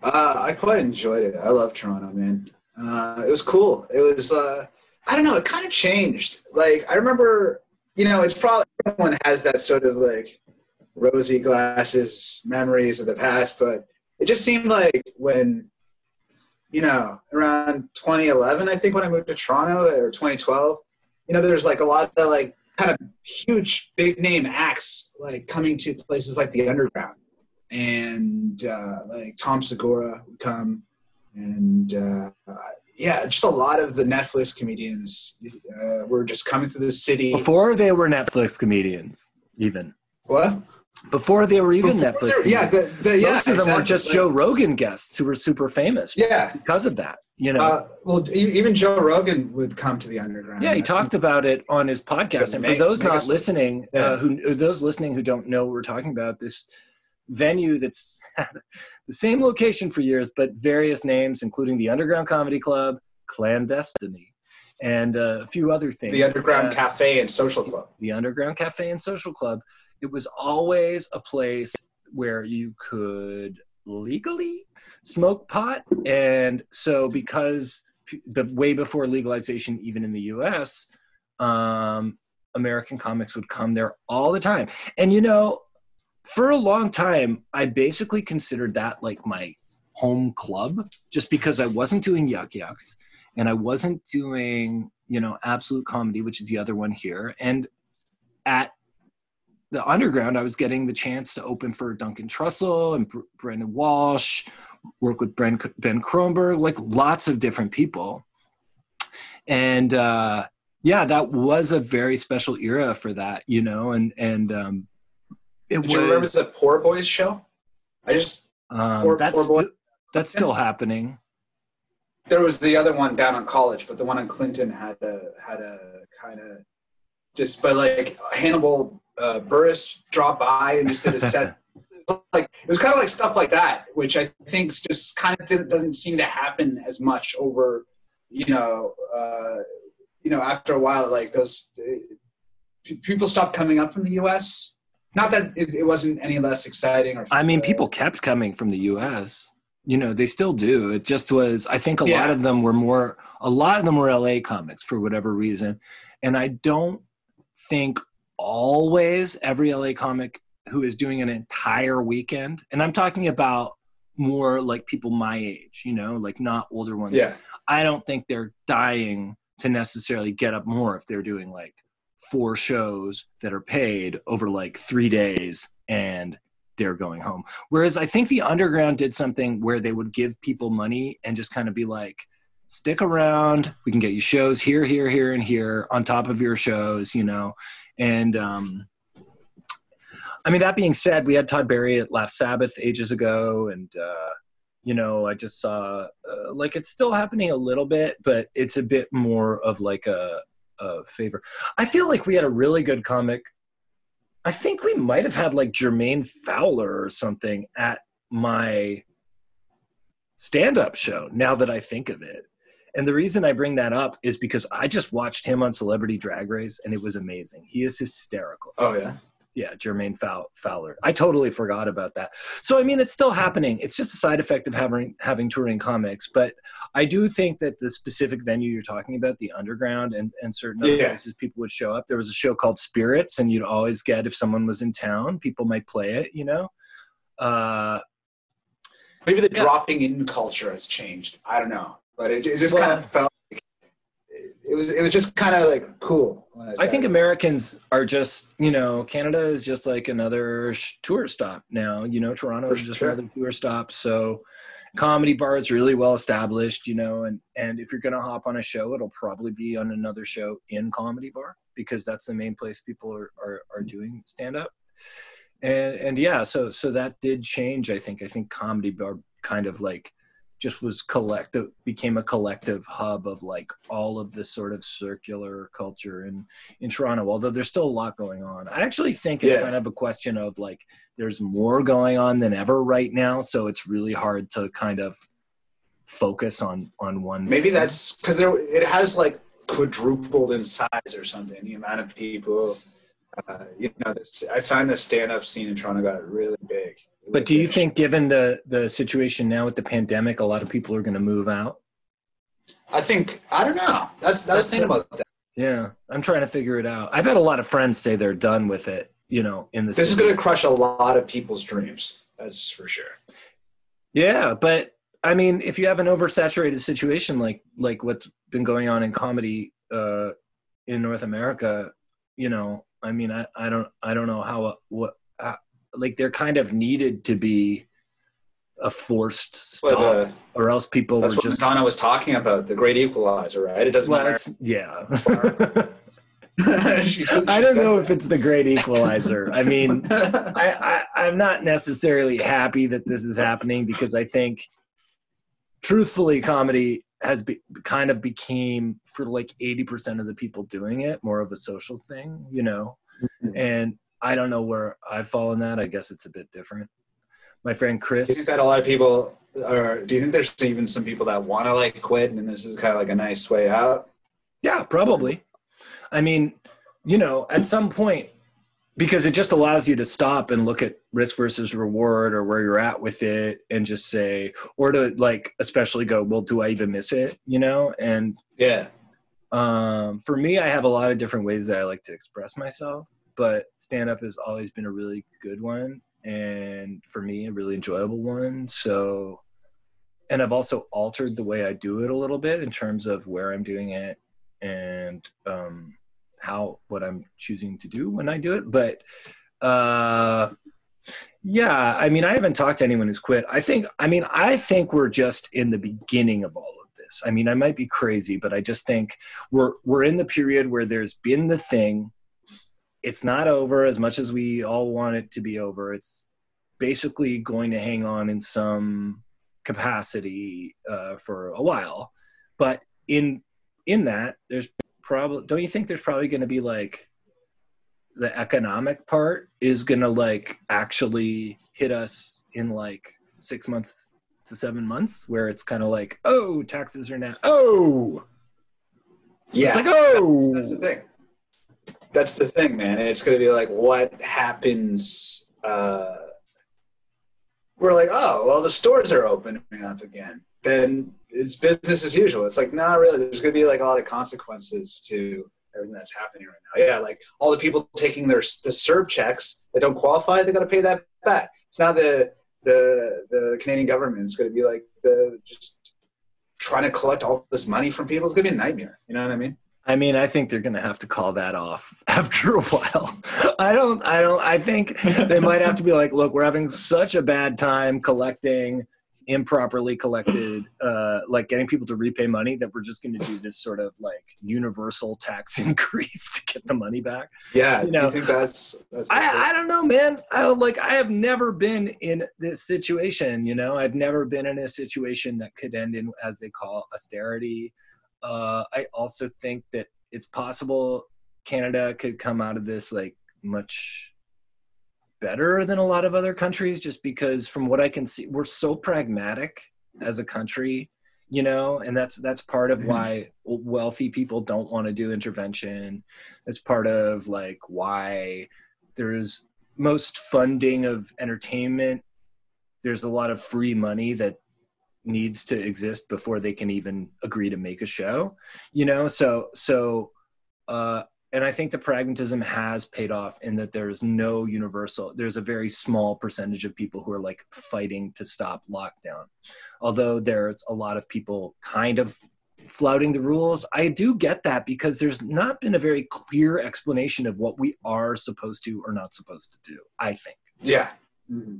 S3: Uh, I quite enjoyed it. I love Toronto, man. Uh, it was cool. It was, uh, I don't know, it kind of changed. Like, I remember, you know, it's probably everyone has that sort of like rosy glasses memories of the past, but it just seemed like when, you know, around 2011, I think when I moved to Toronto or 2012, you know, there's like a lot of like kind of huge big name acts like coming to places like the underground and uh, like Tom Segura would come, and uh, yeah, just a lot of the Netflix comedians uh, were just coming to the city
S2: before they were Netflix comedians, even.
S3: What?
S2: Before they were even Before Netflix.
S3: Yeah, the, the, yeah,
S2: most of them exactly. were just Joe Rogan guests who were super famous.
S3: Yeah,
S2: because of that. You know, uh,
S3: well, even Joe Rogan would come to the underground.
S2: Yeah, he talked about it on his podcast. And for those not listening, yeah. uh, who those listening who don't know what we're talking about, this venue that's the same location for years, but various names, including the Underground Comedy Club, Clandestiny, and uh, a few other things.
S3: The Underground uh, Cafe and Social Club.
S2: The Underground Cafe and Social Club. It was always a place where you could legally smoke pot. And so, because the way before legalization, even in the US, um, American comics would come there all the time. And you know, for a long time, I basically considered that like my home club just because I wasn't doing Yuk Yuk's and I wasn't doing, you know, absolute comedy, which is the other one here. And at the underground, I was getting the chance to open for Duncan Trussell and Br- Brendon Walsh, work with Ben, ben Kronberg, like lots of different people. And uh, yeah, that was a very special era for that, you know, and, and um,
S3: it Did was, you remember the Poor Boys show? I just,
S2: um, poor, that's, poor st- that's still happening.
S3: There was the other one down on college, but the one on Clinton had a, had a kind of just, but like Hannibal uh, Buress dropped by and just did a set. like it was kind of like stuff like that, which I think just kind of doesn't seem to happen as much over, you know, uh, you know, after a while, like those uh, people stopped coming up from the U.S. Not that it, it wasn't any less exciting. Or
S2: I mean, people kept coming from the U.S. You know, they still do. It just was. I think a yeah. lot of them were more. A lot of them were L.A. comics for whatever reason, and I don't think always every LA comic who is doing an entire weekend, and I'm talking about more like people my age, you know, like not older ones.
S3: Yeah.
S2: I don't think they're dying to necessarily get up more if they're doing like four shows that are paid over like three days and they're going home. Whereas I think the underground did something where they would give people money and just kind of be like, stick around. We can get you shows here, here, here, and here on top of your shows, you know. And um, I mean, that being said, we had Todd Barry at Last Sabbath ages ago, and uh, you know, I just saw uh, like it's still happening a little bit, but it's a bit more of like a, a favor. I feel like we had a really good comic. I think we might have had like Jermaine Fowler or something at my stand-up show. Now that I think of it, and the reason I bring that up is because I just watched him on Celebrity Drag Race and it was amazing. He is hysterical.
S3: Oh, yeah.
S2: Yeah, Jermaine Fowler. I totally forgot about that. So I mean, it's still happening. It's just a side effect of having having touring comics. But I do think that the specific venue you're talking about, the underground and, and certain other yeah. places, people would show up. There was a show called Spirits, and you'd always get if someone was in town, people might play it. You know, uh,
S3: maybe the yeah. dropping in culture has changed. I don't know but it, it just well, kind of felt like it was it was just kind of like cool.
S2: I, I, think Americans are just you know Canada is just like another sh- tour stop now. You know Toronto For is just sure. another tour stop. So comedy bar is really well established. You know, and and if you're gonna hop on a show, it'll probably be on another show in comedy bar because that's the main place people are are, are doing stand up. And and yeah, so so that did change. I think I think comedy bar kind of like just was collective became a collective hub of like all of this sort of circular culture in in Toronto although there's still a lot going on I actually think it's yeah. kind of a question of like there's more going on than ever right now so it's really hard to kind of focus on on one
S3: maybe thing. that's because there it has like quadrupled in size or something the amount of people uh, you know this, I find the stand-up scene in Toronto got really big
S2: but do you think, given the the situation now with the pandemic, a lot of people are going to move out?
S3: I think I don't know. That's that's, was thinking about that.
S2: Yeah, I'm trying to figure it out. I've had a lot of friends say they're done with it. You know, in the
S3: this city. is going to crush a lot of people's dreams. That's for sure.
S2: Yeah, but I mean, if you have an oversaturated situation like like what's been going on in comedy uh, in North America, you know, I mean, I, I don't I don't know how what like they're kind of needed to be a forced stop, but, uh, or else people
S3: that's
S2: were
S3: what
S2: just.
S3: Madonna was talking about the Great Equalizer, right? It doesn't well, matter.
S2: yeah. she, she I don't know that. if it's the Great Equalizer. I mean, I, I I'm not necessarily happy that this is happening because I think, truthfully, comedy has be, kind of became for like 80% of the people doing it more of a social thing, you know. Mm-hmm. And I don't know where I fall in that. I guess it's a bit different. My friend Chris.
S3: Do you think that a lot of people are? Do you think there's even some people that want to like quit, and this is kind of like a nice way out?
S2: Yeah, probably. I mean, you know, at some point, because it just allows you to stop and look at risk versus reward or where you're at with it and just say or to like especially go well do i even miss it you know and
S3: yeah
S2: um for me i have a lot of different ways that i like to express myself but stand up has always been a really good one and for me a really enjoyable one so and i've also altered the way i do it a little bit in terms of where i'm doing it and um, how what i'm choosing to do when i do it but Uh, yeah, I mean, I haven't talked to anyone who's quit. I think, I mean, I think we're just in the beginning of all of this. I mean, I might be crazy, but I just think we're we're in the period where there's been the thing. It's not over as much as we all want it to be over. It's basically going to hang on in some capacity uh, for a while, but in in that, there's probably don't you think there's probably going to be like the economic part is going to like actually hit us in like six months to seven months where it's kind of like oh taxes are now oh!
S3: Yeah.
S2: It's like oh!
S3: That's the thing that's the thing man it's going to be like what happens uh we're like oh well the stores are opening up again then it's business as usual it's like not really there's going to be like a lot of consequences to everything that's happening right now. Yeah, like all the people taking their the CERB checks that don't qualify, they got to pay that back. It's now the the the Canadian government is going to be like the just trying to collect all this money from people. It's going to be a nightmare. You know what I mean?
S2: I mean, I think they're going to have to call that off after a while. I don't, I don't, I think they might have to be like, look, we're having such a bad time collecting improperly collected, uh, like getting people to repay money, that we're just going to do this sort of like universal tax increase to get the money back.
S3: Yeah, you know, you think that's? that's
S2: I, I don't know, man. I like I have never been in this situation. You know, I've never been in a situation that could end in as they call austerity. Uh, I also think that it's possible Canada could come out of this like much better than a lot of other countries just because from what I can see we're so pragmatic as a country you know and that's that's part of mm-hmm. why wealthy people don't want to do intervention that's part of like why there's most funding of entertainment there's a lot of free money that needs to exist before they can even agree to make a show you know so so uh and I think the pragmatism has paid off in that there's no universal. There's a very small percentage of people who are like fighting to stop lockdown, although there's a lot of people kind of flouting the rules. I do get that because there's not been a very clear explanation of what we are supposed to or not supposed to do. I think.
S3: Yeah, mm-hmm.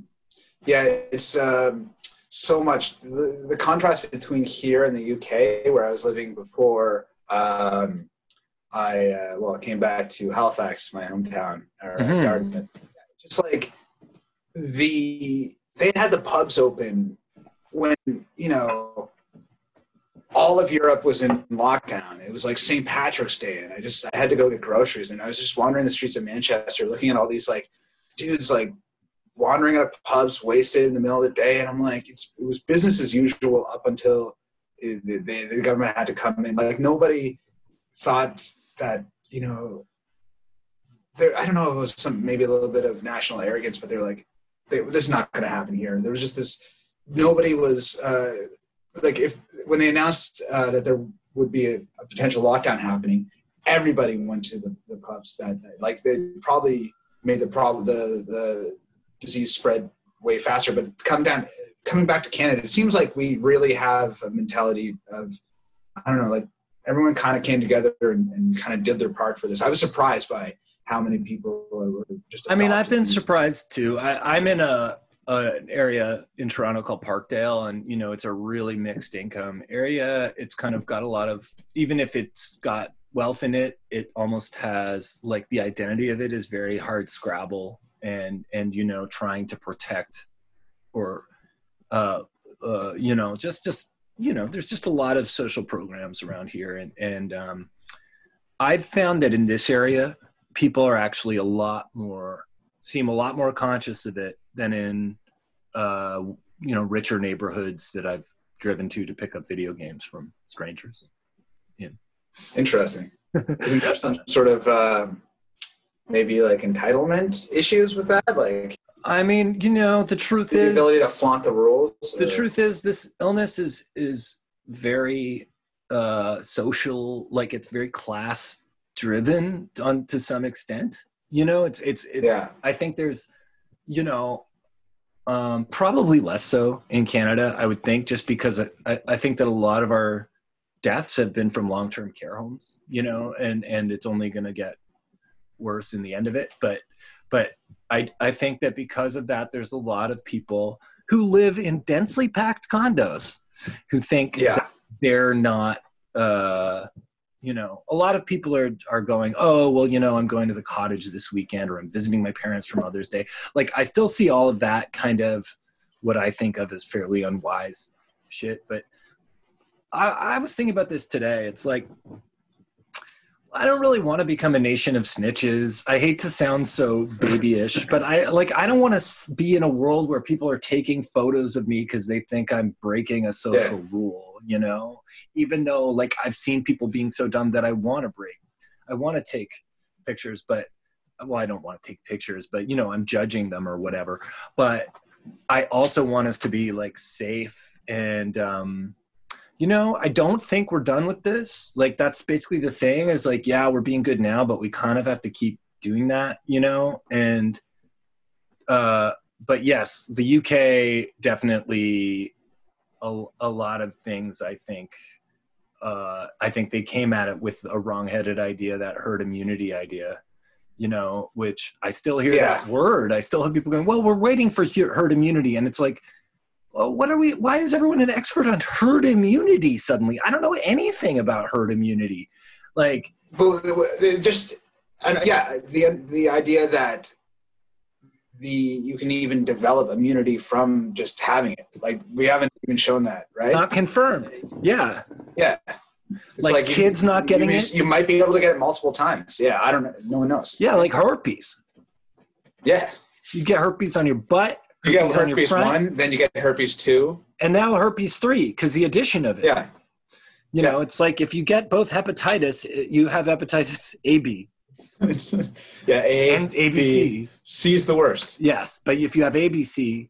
S3: yeah, it's um, so much the, the contrast between here and the UK, where I was living before. Um, I uh, well I came back to Halifax, my hometown, or mm-hmm. Dartmouth. Just like the they had the pubs open when you know all of Europe was in lockdown. It was like St. Patrick's Day, and I just I had to go get groceries, and I was just wandering the streets of Manchester, looking at all these like dudes like wandering at pubs, wasted in the middle of the day, and I'm like, it was business as usual up until it, the, the government had to come in. Like nobody thought that you know there i don't know if it was some maybe a little bit of national arrogance but they're like they, this is not going to happen here. There was just this nobody was uh, like if when they announced uh, that there would be a, a, potential lockdown happening everybody went to the, the pubs that night. Like they probably made the problem the the disease spread way faster but come down coming back to canada it seems like we really have a mentality of i don't know like everyone kind of came together and, and kind of did their part for this. I was surprised by how many people were just.
S2: I mean, I've been surprised too. I, I'm in a, a, an area in Toronto called Parkdale, and you know, it's a really mixed income area. It's kind of got a lot of, even if it's got wealth in it, it almost has like the identity of it is very hard scrabble and and you know trying to protect or uh uh you know just just you know, there's just a lot of social programs around here, and and um, I've found that in this area, people are actually a lot more seem a lot more conscious of it than in uh, you know richer neighborhoods that I've driven to to pick up video games from strangers.
S3: Yeah. Interesting. Isn't there some sort of uh, maybe like entitlement issues with that? Like
S2: I mean, you know, the truth
S3: the
S2: is
S3: the ability to flaunt the rules.
S2: The uh, truth is, this illness is is very uh, social. Like it's very class driven on to some extent. You know, it's it's it's. Yeah. I think there's, you know, um, probably less so in Canada. I would think just because I, I think that a lot of our deaths have been from long term care homes. You know, and and it's only going to get worse in the end of it. But but I I think that because of that, there's a lot of people who live in densely packed condos who think
S3: Yeah.
S2: they're not uh you know a lot of people are are going oh well you know i'm going to the cottage this weekend or i'm visiting my parents for mother's day like i still see all of that kind of what i think of as fairly unwise shit but i i was thinking about this today it's like I don't really want to become a nation of snitches. I hate to sound so babyish, but I like I don't want to be in a world where people are taking photos of me because they think I'm breaking a social
S3: Yeah.
S2: rule, you know? Even though like I've seen people being so dumb that I want to break. I want to take pictures, but well, I don't want to take pictures, but you know, I'm judging them or whatever. But I also want us to be like safe and um you know, I don't think we're done with this. Like that's basically the thing is like, yeah, we're being good now, but we kind of have to keep doing that, you know? And uh but yes, the UK definitely a, a lot of things I think uh I think they came at it with a wrong-headed idea, that herd immunity idea. You know, which I still hear
S3: Yeah.
S2: that word. I still have people going, "Well, we're waiting for herd immunity," and it's like, well, what are we? Why is everyone an expert on herd immunity suddenly? I don't know anything about herd immunity. Like,
S3: But just and yeah, the the idea that the you can even develop immunity from just having it. Like we haven't even shown that, right?
S2: not confirmed. Yeah,
S3: yeah. It's
S2: Like
S3: you-
S2: kids not getting
S3: you,
S2: it?
S3: You might be able to get it multiple times. Yeah, I don't know. No one knows.
S2: yeah, like herpes.
S3: Yeah.
S2: You get herpes on your butt,
S3: You get
S2: Herpes on
S3: one, then you get herpes two.
S2: and now herpes three because the addition of it.
S3: Yeah.
S2: you
S3: yeah.
S2: know, it's like if you get both hepatitis, you have hepatitis AB
S3: yeah. A
S2: and
S3: B.
S2: ABC.
S3: C's the worst.
S2: Yes, but if you have ABC,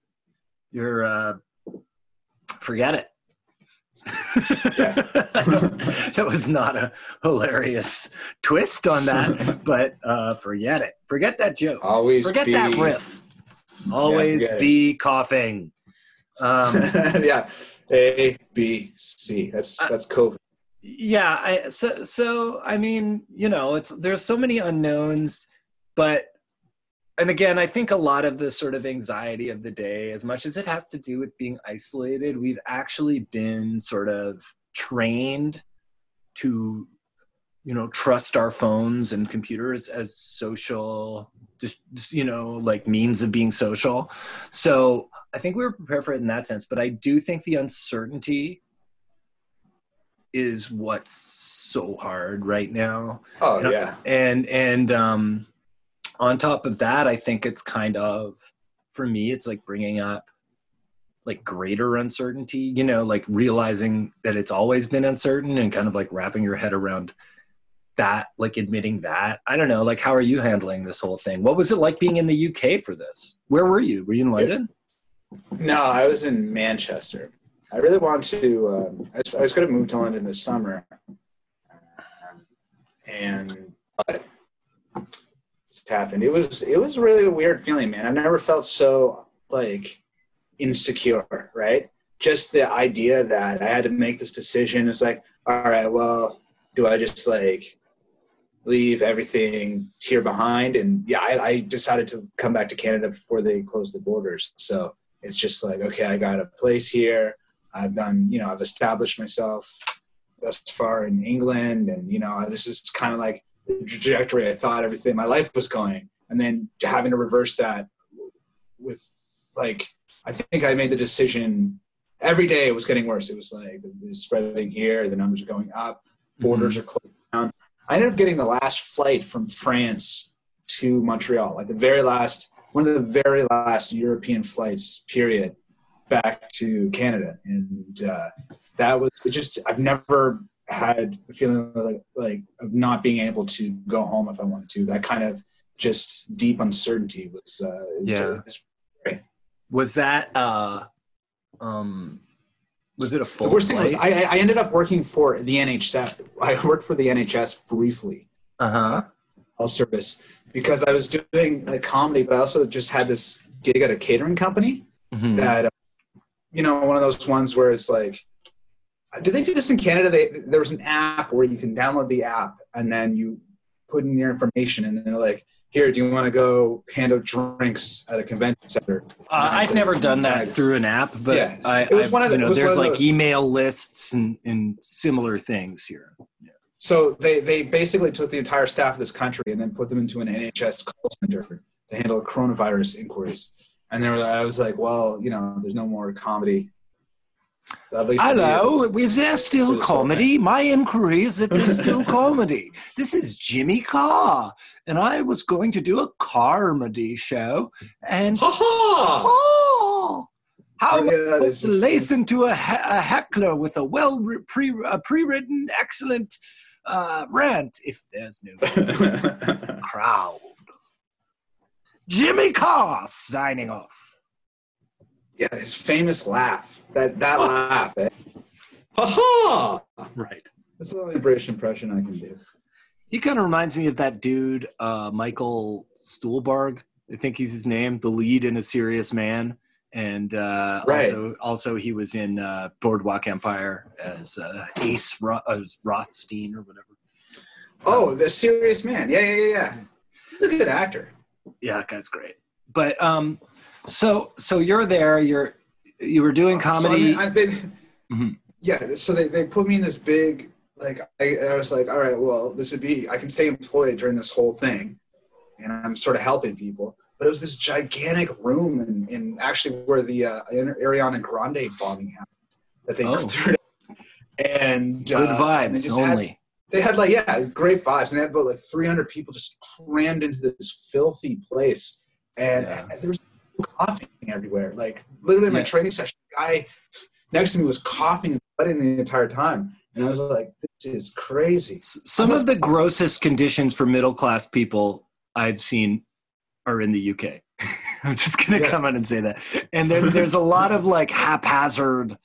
S2: you're uh, forget it. that was not a hilarious twist on that, but uh, forget it. Forget that joke.
S3: Always
S2: Forget
S3: be,
S2: that riff. Always
S3: it.
S2: be coughing. Um,
S3: yeah. A B C. That's that's COVID.
S2: yeah I, so so i mean you know it's there's so many unknowns but and again i think a lot of the sort of anxiety of the day as much as it has to do with being isolated we've actually been sort of trained to you know trust our phones and computers as social just, just you know like means of being social so i think we were prepared for it in that sense but i do think the uncertainty is what's so hard right now
S3: Oh
S2: Yeah.
S3: yeah.
S2: and and um on top of that i think it's kind of for me it's like bringing up like greater uncertainty you know like realizing that it's always been uncertain and kind of like wrapping your head around that like admitting that i don't know like how are you handling this whole thing what was it like being in the uk for this where were you were you in london
S3: No, I was in Manchester. I really want to. Um, I was, going to move to London this summer, Um, and but it's happened. It was it was really a weird feeling, man. I've never felt so like insecure. Right? Just the idea that I had to make this decision. It's like, all right, well, do I just like leave everything here behind? And yeah, I, I decided to come back to Canada before they closed the borders. So it's just like okay i got a place here. I've done you know i've established myself thus far in england. And you know this is kind of like the trajectory i thought everything my life was going. And then having to reverse that with like i think i made the decision every day it was getting worse. It was like the, the spreading here the numbers are going up borders mm-hmm. are closed i ended up getting the last flight from france to montreal like the very last one of the very last European flights, period, back to Canada, and uh, that was just. I've never had the feeling like like of not being able to go home if I wanted to. That kind of just deep uncertainty was. Uh,
S2: Yeah. was that uh um was it a full
S3: the worst thing was? I, I ended up working for the NHS. I worked for the NHS briefly.
S2: uh-huh
S3: health service because I was doing a comedy, but I also just had this gig at a catering company.
S2: Mhm.
S3: that uh, you know one of those ones where it's like do they do this in canada they, there was an app where you can download the app and then you put in your information, and they're like, "Here, do you want to go hand out drinks at a convention center?"
S2: Uh, I've never done that through an app, but
S3: Yeah.
S2: I,
S3: It was
S2: I-
S3: one of the-
S2: you know,
S3: was
S2: there's like email lists and, and similar things here.
S3: So they they basically took the entire staff of this country and then put them into an NHS call center to handle coronavirus inquiries. And there, I was like, well, you know, there's no more comedy.
S2: Hello, is there still comedy? My inquiry is that there's still comedy. This is Jimmy Carr, and I was going to do a comedy show. And
S3: Ha ha!
S2: oh, how
S3: Yeah, is-
S2: listen to a, a heckler with a well pre a pre-written excellent uh, rant if there's no crowd. Jimmy Carr signing off.
S3: Yeah, his famous laugh. That that laugh. Eh? Ha ha!
S2: Right.
S3: That's the only British impression I can do.
S2: He kind of reminds me of that dude, uh, Michael Stuhlbarg. I think he's his name, the lead in A Serious Man, and uh,
S3: Right.
S2: also also he was in uh, Boardwalk Empire as uh, Ace Ro- as Rothstein or whatever.
S3: Oh, the serious man. Yeah, yeah, yeah, yeah. He's a good actor.
S2: Yeah, that guy's great. But um, so so you're there. You're you were doing
S3: So, I
S2: comedy.
S3: mean, I, they,
S2: Mhm.
S3: Yeah, so they, they put me in this big like I, I was like, all right, well, this would be I can stay employed during this whole thing, and I'm sort of helping people. But it was this gigantic room in, in actually where the uh, Ariana Grande bombing happened that they
S2: Oh.
S3: cleared. out. And
S2: Good
S3: uh, and they
S2: vibes
S3: had-
S2: only.
S3: they had like yeah great vibes and they had about like 300 people just crammed into this filthy place and,
S2: Yeah.
S3: and there was coughing everywhere like literally in my
S2: Yeah.
S3: training session the guy next to me was coughing and sweating the entire time and i was like this is crazy
S2: Some of the grossest conditions for middle class people I've seen are in the UK. I'm just gonna
S3: Yeah.
S2: come out and say that. And there, there's a lot of like haphazard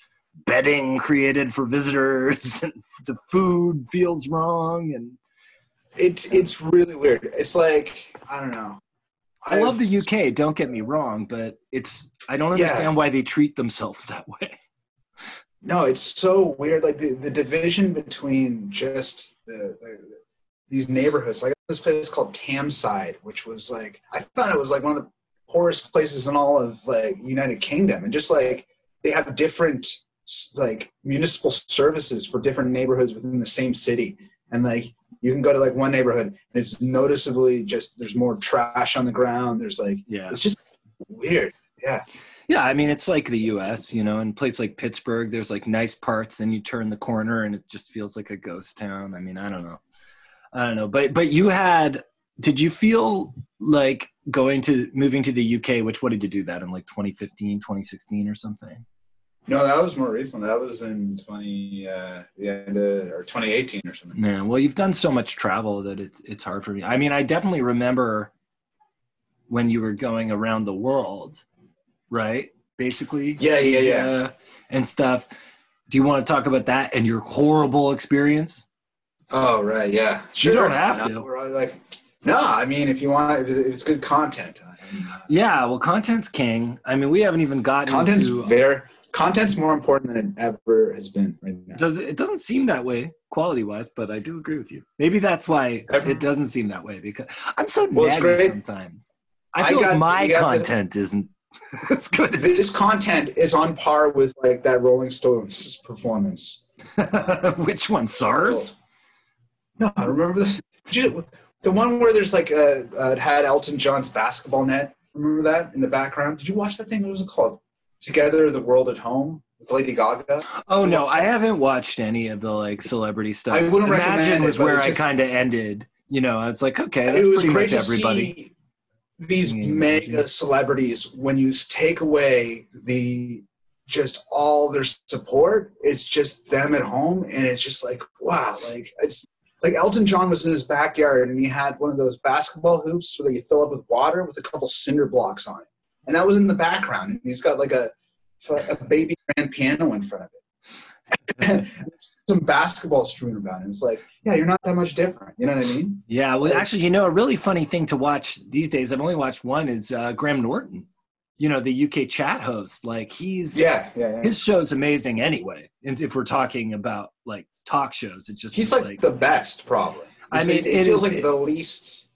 S2: bedding created for visitors, and the food feels wrong. And
S3: it's it's really weird it's like i don't know
S2: I love the UK. Don't get me wrong, but it's I don't
S3: Yeah.
S2: understand why they treat themselves that way.
S3: No, it's so weird. Like the, the division between just the, the these neighborhoods. Like this place called Tameside, which was like I found it was like one of the poorest places in all of like United Kingdom, and just like they have different like municipal services for different neighborhoods within the same city, and like you can go to like one neighborhood and it's noticeably just there's more trash on the ground. There's like
S2: Yeah.
S3: it's just weird. Yeah.
S2: Yeah, I mean it's like the U.S. You know, in places like Pittsburgh, there's like nice parts. Then you turn the corner, and it just feels like a ghost town. I mean, I don't know, I don't know. But but you had, did you feel like going to moving to the UK? Which what did you do that in like 2015, 2016 or something?
S3: No, that was more recent. That was in twenty, uh, the end of, or twenty eighteen or something.
S2: Man, well, you've done so much travel that it's it's hard for me. I mean, I definitely remember when you were going around the world, right? Basically,
S3: Yeah, yeah, yeah.
S2: And stuff. Do you want to talk about that and your horrible experience?
S3: Oh, right, yeah.
S2: You don't have
S3: No,
S2: to.
S3: like, no, I mean, if you want, if it's good content. I mean, uh,
S2: Yeah, well, content's king. I mean, we haven't even gotten
S3: content's
S2: to.
S3: very, content's more important than it ever has been right now.
S2: Does it doesn't seem that way quality wise, but I do agree with you. Maybe that's why it doesn't seem that way because I'm so
S3: Well, it's
S2: naggy
S3: great.
S2: sometimes. I
S3: I
S2: feel like
S3: got-
S2: my
S3: you got the-
S2: content isn't as good as
S3: This content is on par with like that Rolling Stones performance.
S2: which one? SARS?
S3: No, I remember the, the one where there's like a, uh, it had Elton John's basketball net. Remember that in the background? Did you watch that thing? What was it called? Together, the World at Home with Lady Gaga.
S2: Oh no, I haven't watched any of the like celebrity stuff.
S3: I wouldn't
S2: Imagine
S3: recommend it,
S2: was where
S3: it's
S2: I kind of ended. You know, it's like okay, that's
S3: it was
S2: pretty
S3: great
S2: much
S3: to
S2: everybody.
S3: see these mega celebrities when you take away the just all their support it's just them at home and it's just like wow like it's like elton john was in his backyard and he had one of those basketball hoops so that you fill up with water with a couple cinder blocks on it and that was in the background and he's got like a a baby grand piano in front of it some basketball strewn around and it's like yeah you're not that much different you know what i mean
S2: Yeah, well, actually, you know, a really funny thing to watch these days. I've only watched one. Is uh, Graham Norton? You know, the UK chat host. Like he's
S3: yeah yeah, yeah.
S2: his show's amazing anyway. And if we're talking about like talk shows, it's just
S3: He's like, the best, probably. I mean, it, it feels is, like it, the least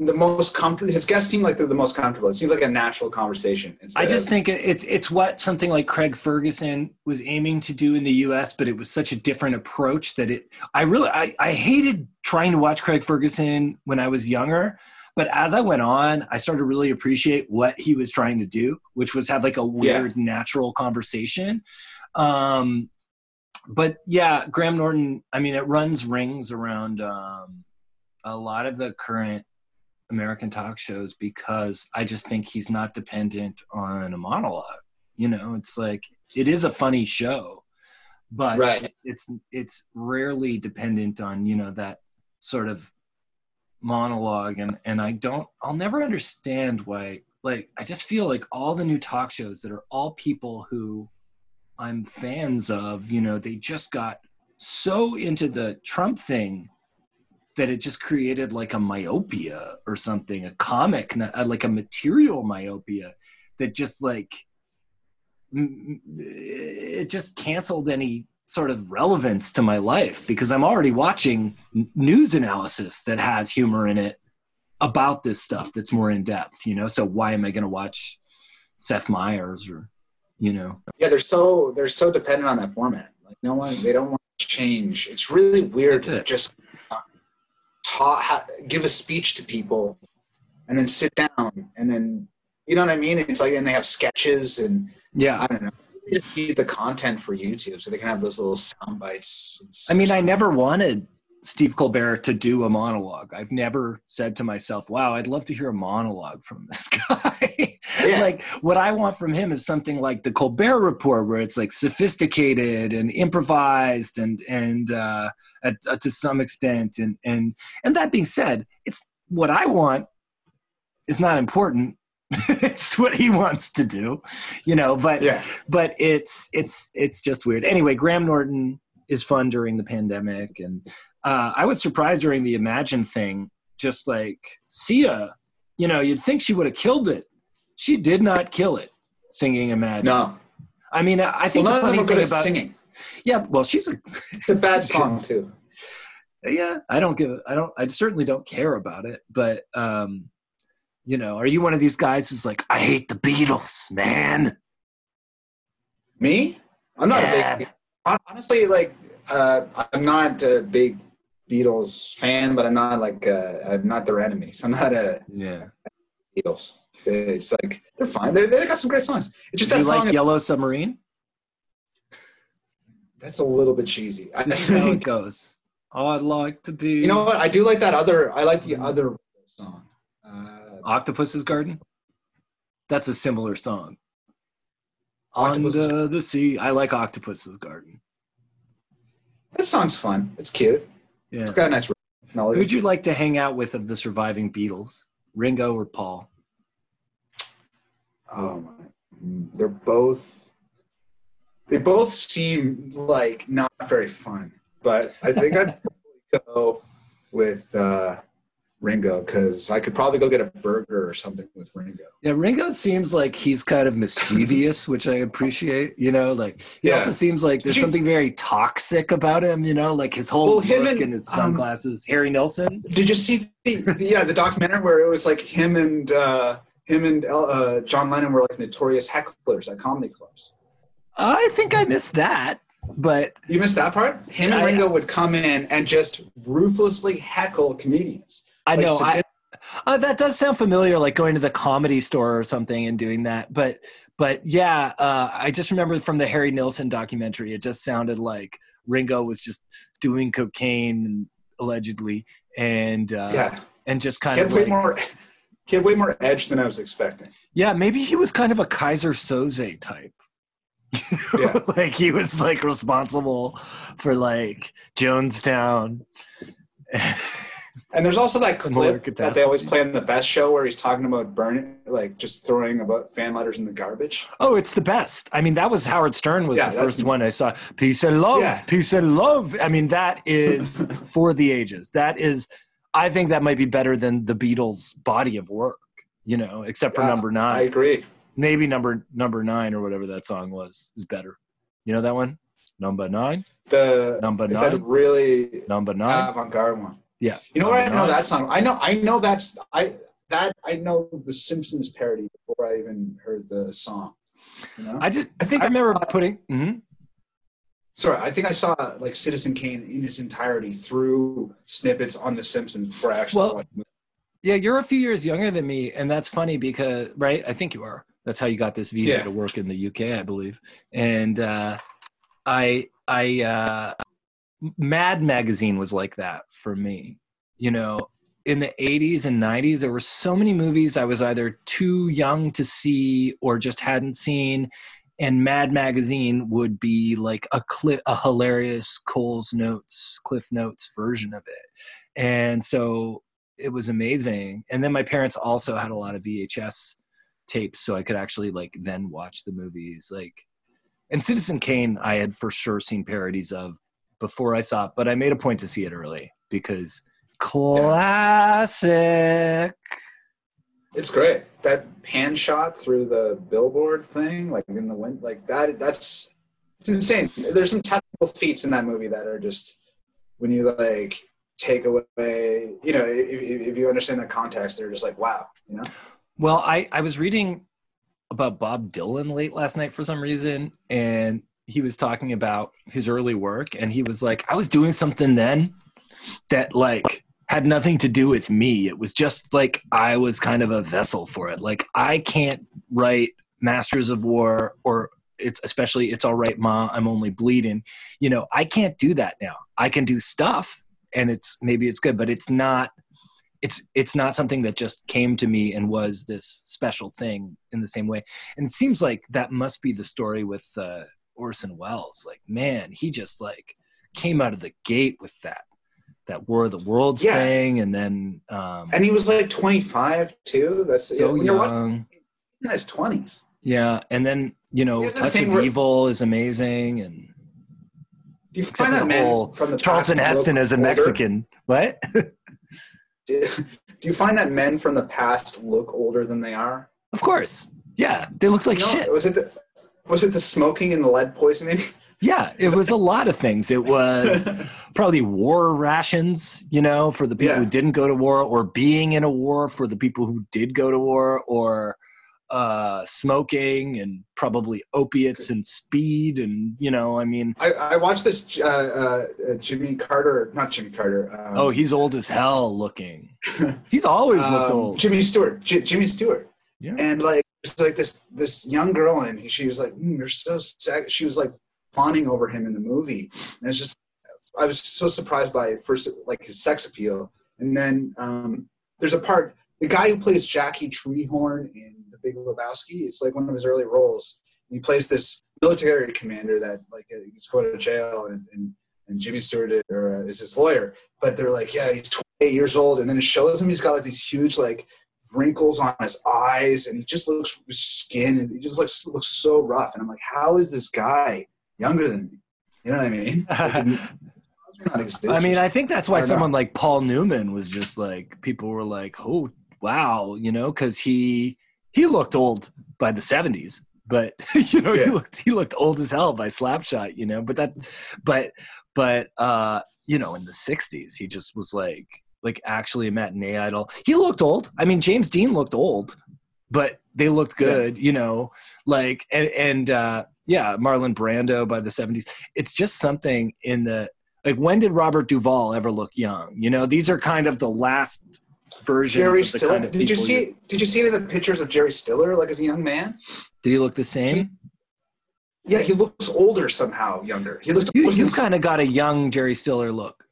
S3: the most comfortable. His guests seem like they're the most comfortable. It seems like a natural conversation.
S2: I just of, think it's it's what something like Craig Ferguson was aiming to do in the U.S., but it was such a different approach that it. I really I, I hated trying to watch Craig Ferguson when I was younger, but as I went on, I started to really appreciate what he was trying to do, which was have like a weird yeah. natural conversation. Um, but yeah, Graham Norton. I mean, it runs rings around um, a lot of the current American talk shows because I just think he's not dependent on a monologue. You know, it's like it is a funny show, but right. it's it's rarely dependent on you know that sort of monologue and and I don't I'll never understand why like I just feel like all the new talk shows that are all people who I'm fans of, you know, they just got so into the Trump thing that it just created like a myopia or something, a comic, uh, like a material myopia that just like it just canceled any sort of relevance to my life because I'm already watching news analysis that has humor in it about this stuff that's more in depth, you know. So why am I going to watch Seth Meyers or, you know?
S3: Yeah, they're so they're so dependent on that format. Like no one, they don't want to change. It's really weird to just give a speech to people, and then sit down, and then you know what I mean. It's like, and they have sketches, and
S2: yeah,
S3: I don't know. just need the content for YouTube so they can have those little sound bites.
S2: I mean, I never wanted Steve Colbert to do a monologue. I've never said to myself, wow, I'd love to hear a monologue from this guy. Yeah. like what I want from him is something like the Colbert report where it's like sophisticated and improvised and and uh, at, uh, to some extent and and and that being said, it's what I want is not important. it's what he wants to do, you know, but yeah. but it's it's it's just weird. Anyway, Graham Norton is fun during the pandemic and uh, I was surprised during the Imagine thing, just like Sia, you know, you'd think she would have killed it. She did not kill it singing Imagine.
S3: No.
S2: I mean, I think well, the funny thing about
S3: singing.
S2: Yeah, well, she's a.
S3: It's a bad song too.
S2: Yeah, I don't give. I don't. I certainly don't care about it. But um, you know, are you one of these guys who's like, I hate the Beatles, man?
S3: Me? I'm not yeah. a big. Honestly, like, uh, I'm not a big Beatles fan, but I'm not like uh, I'm not their enemy. So I'm not a
S2: yeah
S3: Beatles. It's like they're fine. They're, they got some great songs. It's just
S2: Do
S3: that
S2: you
S3: song.
S2: Like Yellow Submarine.
S3: That's a little bit cheesy.
S2: I That's how it goes. I'd like to be.
S3: You know what? I do like that other. I like the other song.
S2: Uh, Octopus's Garden. That's a similar song. Octopus. Under the sea. I like Octopus's Garden.
S3: This song's fun. It's cute. Yeah. It's got a nice
S2: melody. Who'd you like to hang out with of the surviving Beatles? Ringo or Paul?
S3: Oh my. They're both they both seem like not very fun. But I think I'd go with uh Ringo because I could probably go get a burger or something with Ringo.
S2: Yeah, Ringo seems like he's kind of mischievous, which I appreciate. You know, like he yeah. also seems like there's you, something very toxic about him. You know, like his whole well, look and, and his um, sunglasses. Um, Harry Nilsson.
S3: Did you see the yeah the documentary where it was like him and uh, him and uh, John Lennon were like notorious hecklers at comedy clubs?
S2: I think I missed that. But
S3: you missed that part. Him and Ringo would come in and just ruthlessly heckle comedians
S2: I know. I, uh, that does sound familiar, like going to the comedy store or something and doing that. But but yeah, uh, I just remember from the Harry Nilsson documentary, it just sounded like Ringo was just doing cocaine allegedly, and uh,
S3: yeah,
S2: and just kind of
S3: way more. He had way more edge than I was expecting.
S2: Yeah, maybe he was kind of a Kaiser Söze type. yeah. like he was like responsible for like Jonestown.
S3: And there's also that clip that they always play in the best show where he's talking about burning, like just throwing about fan letters in the garbage.
S2: Oh, it's the best. I mean, that was Howard Stern was yeah, the first one I saw. Peace and love, yeah. peace and love. I mean, that is for the ages. That is, I think that might be better than the Beatles' body of work. You know, except for yeah, number nine. I
S3: agree.
S2: Maybe number number nine or whatever that song was is better. You know that one? Number nine.
S3: The
S2: number nine.
S3: really
S2: number nine
S3: avant-garde one.
S2: Yeah.
S3: You know where I know that song? I know I know that's I that I know the Simpsons parody before I even heard the song. You know?
S2: I just I think I remember putting. Mm-hmm.
S3: Sorry, I think I saw like Citizen Kane in its entirety through snippets on The Simpsons before I actually
S2: Well,
S3: watched.
S2: Yeah, you're a few years younger than me, and that's funny because right, I think you are. That's how you got this visa
S3: Yeah.
S2: to work in the UK, I believe. And uh, I, I, uh, Mad Magazine was like that for me. You know, in the 80s and 90s, there were so many movies I was either too young to see or just hadn't seen. And Mad Magazine would be like a cli- a hilarious Cole's Notes, Cliff Notes version of it. And so it was amazing. And then my parents also had a lot of VHS tapes, so I could actually like then watch the movies. Like, and Citizen Kane, I had for sure seen parodies of before I saw it, but I made a point to see it early because classic.
S3: It's great. That hand shot through the billboard thing, like in the wind, like that. That's it's insane. There's some technical feats in that movie that are just when you like take away, you know, if, if if you understand the context, they're just like, wow, you know.
S2: Well, I, I was reading about Bob Dylan late last night for some reason, and he was talking about his early work, and he was like, I was doing something then that like had nothing to do with me. It was just like I was kind of a vessel for it. Like I can't write Masters of War or it's especially it's all right, Ma, I'm only bleeding. You know, I can't do that now. I can do stuff and it's maybe it's good, but it's not it's it's not something that just came to me and was this special thing in the same way. And it seems like that must be the story with uh, Orson Welles. Like, man, he just like came out of the gate with that that War of the Worlds
S3: Yeah.
S2: thing, and then um,
S3: And he was like 25 too. That's
S2: so
S3: you're watching
S2: young.
S3: in his 20s.
S2: Yeah, and then you know,
S3: Here's
S2: Touch of Evil is amazing, and
S3: Do you find that
S2: whole
S3: from the
S2: Charlton Heston
S3: look
S2: as a
S3: older?
S2: Mexican. What?
S3: Do you find that men from the past look older than they are?
S2: of course. Yeah, they looked like
S3: You know,
S2: shit.
S3: Was it the, was it the smoking and the lead poisoning?
S2: Yeah, it was a lot of things. It was probably war rations, you know, for the people
S3: Yeah.
S2: who didn't go to war, or being in a war for the people who did go to war, or uh, smoking and probably opiates and speed. And, you know, I mean,
S3: I, I watched this uh, uh, Jimmy Carter, not Jimmy Carter. Um,
S2: oh, he's old as hell looking. He's always looked
S3: um,
S2: old.
S3: Jimmy Stewart, J- Jimmy Stewart,
S2: Yeah.
S3: and like it's like this this young girl, and she was like, mm, "You're so sex." She was like fawning over him in the movie, and it's just I was so surprised by first like his sex appeal, and then um, there's a part the guy who plays Jackie Treehorn in The Big Lebowski. It's like one of his early roles. He plays this military commander that like uh, he's going to jail, and, and and Jimmy Stewart uh, is his lawyer. But they're like, yeah, he's 28 years old, and then it shows him he's got like these huge like wrinkles on his eyes, and he just looks his skin. and He just looks looks so rough, and I'm like, how is this guy younger than me? You know what I mean? Like, it must not exist.
S2: I mean, I think that's why
S3: know.
S2: someone like Paul Newman was just like people were like, "Oh, wow," you know, because he he looked old by the seventies, but you know, he looked he looked old as hell by Slapshot, you know. But that, but but uh, you know, in the sixties, he just was like like actually a matinee idol. He looked old. I mean, James Dean looked old, but they looked
S3: Yeah.
S2: good, you know. Like and and uh, yeah, Marlon Brando by the seventies. It's just something in the like when did Robert Duvall ever look young? You know, these are kind of the last versions
S3: Jerry
S2: of the
S3: Stiller.
S2: kind of
S3: did you see? Did you see any of the pictures of Jerry Stiller like as a young man?
S2: Did he look the same?
S3: Yeah, he looks older somehow, younger. He looks.
S2: You, you've kind of got a young Jerry Stiller look.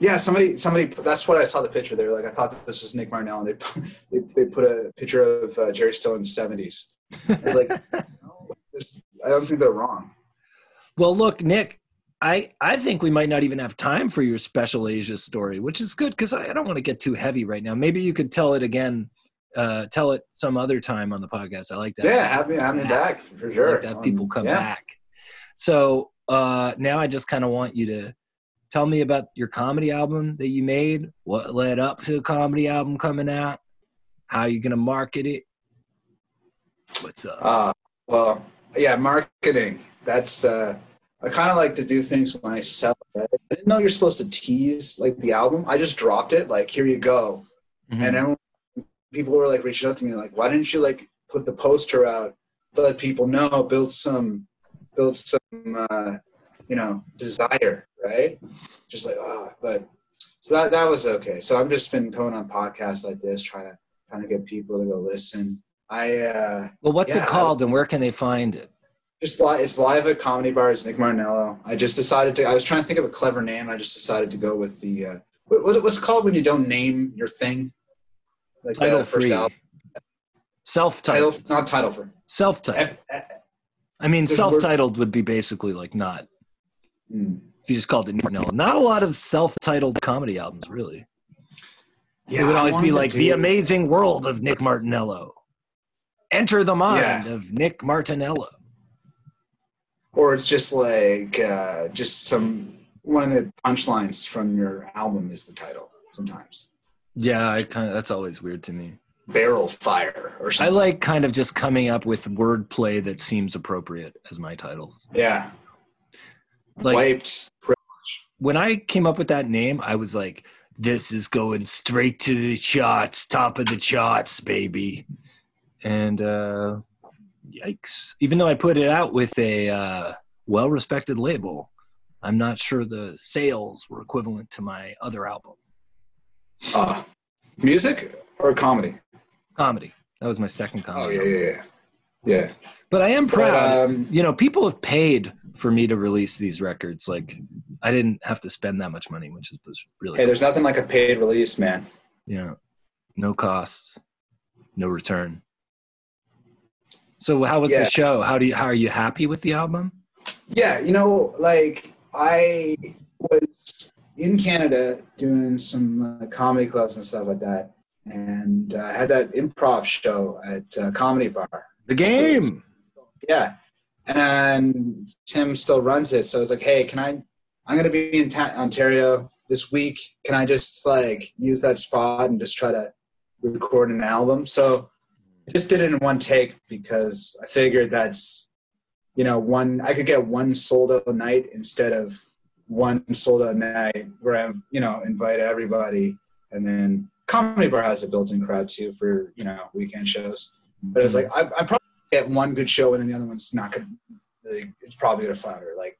S3: Yeah, somebody, somebody. That's what I saw the picture there. Like I thought this was Nick Martinello, and they put, they, they put a picture of uh, Jerry Stiller in the seventies. I was like, no, this, I don't think they're wrong.
S2: Well, look, Nick, I I think we might not even have time for your special Asia story, which is good because I, I don't want to get too heavy right now. Maybe you could tell it again, uh, tell it some other time on the podcast. I like that.
S3: Yeah, have me, have me back for
S2: I
S3: sure.
S2: like to have people
S3: Um,
S2: come
S3: yeah.
S2: back. So uh, now I just kind of want you to tell me about your comedy album that you made. What led up to the comedy album coming out? How you gonna market it? What's up?
S3: Uh, well, yeah, marketing. That's uh, I kind of like to do things myself. I sell it. I didn't know you're supposed to tease like the album. I just dropped it, like here you go,
S2: Mhm.
S3: and then people were like reaching out to me, like, why didn't you like put the poster out, to let people know, build some, build some, uh, you know, desire, right? Just like, oh, but so that that was okay. So I've just been going on podcasts like this, trying to trying to get people to go listen. I uh,
S2: well, what's
S3: yeah,
S2: it called, and where can they find it?
S3: just li- it's live at comedy bars. Nick Martinello. I just decided to. I was trying to think of a clever name. I just decided to go with the uh, what, what, what's it called when you don't name your thing, like
S2: Title
S3: the first
S2: free,
S3: album.
S2: self-titled,
S3: Title, not title for.
S2: self-titled. I mean, self-titled would be basically like not
S3: hmm.
S2: if you just called it Nick Martinello. Not a lot of self-titled comedy albums, really.
S3: Yeah,
S2: it would always be like the amazing world of Nick Martinello. Enter the mind
S3: Yeah.
S2: of Nick Martinello.
S3: or it's just like uh, just some one of the punchlines from your album is the title sometimes.
S2: Yeah, I kind of that's always weird to me.
S3: Barrel fire or something.
S2: I like kind of just coming up with wordplay that seems appropriate as my titles.
S3: yeah,
S2: Like
S3: wiped.
S2: when I came up with that name, I was like, "This is going straight to the charts, top of the charts, baby." And uh, yikes! Even though I put it out with a uh, well-respected label, I'm not sure the sales were equivalent to my other album,
S3: Uh, music or comedy?
S2: comedy. That was my second comedy.
S3: Oh yeah, yeah, yeah. Yeah.
S2: But I am proud.
S3: But, um,
S2: you know, people have paid for me to release these records. Like, I didn't have to spend that much money, which is was really
S3: hey, there's nothing like a paid release, man.
S2: Yeah. no costs, no return. So how was
S3: Yeah.
S2: the show? How do you how are you happy with the album?
S3: Yeah, you know, like I was in Canada doing some uh, comedy clubs and stuff like that, and uh, I had that improv show at uh, Comedy Bar.
S2: The game.
S3: Yeah, and Tim still runs it, so I was like, "Hey, can I? I'm gonna be in ta- Ontario this week. Can I just like use that spot and just try to record an album?" So I just did it in one take because I figured that's you know one I could get one sold out night instead of one sold out night where I you know invite everybody and then comedy bar has a built-in crowd too for you know weekend shows. But it was mm-hmm. like I, I probably get one good show and then the other one's not gonna really it's probably gonna flounder. Like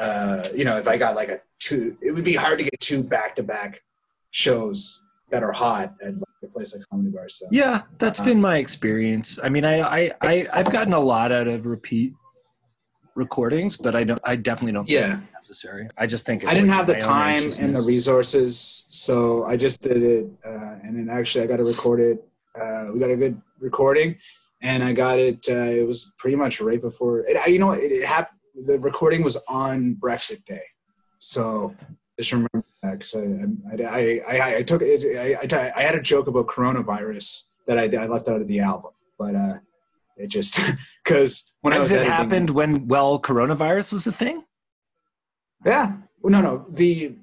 S3: uh, you know, if I got like a two it would be hard to get two back to back shows that are hot at like a place like comedy bar. So
S2: Yeah, that's
S3: Uh,
S2: been my experience. I mean, I, I I I've gotten a lot out of repeat recordings, but I don't. I definitely don't. think
S3: Yeah.
S2: it's necessary. I just think it's
S3: I didn't
S2: like
S3: have the time and the resources, so I just did it. Uh, and then actually, I got to record it. Uh, we got a good recording, and I got it. Uh, it was pretty much right before. It, I- you know, it, it happened. The recording was on Brexit Day, so just remember that because I, I, I, I, I took it. I, I, I had a joke about coronavirus that I, I left out of the album, but uh, it just because when I was
S2: it
S3: editing-
S2: happened when well coronavirus was a thing?
S3: Yeah. Well, no, no. The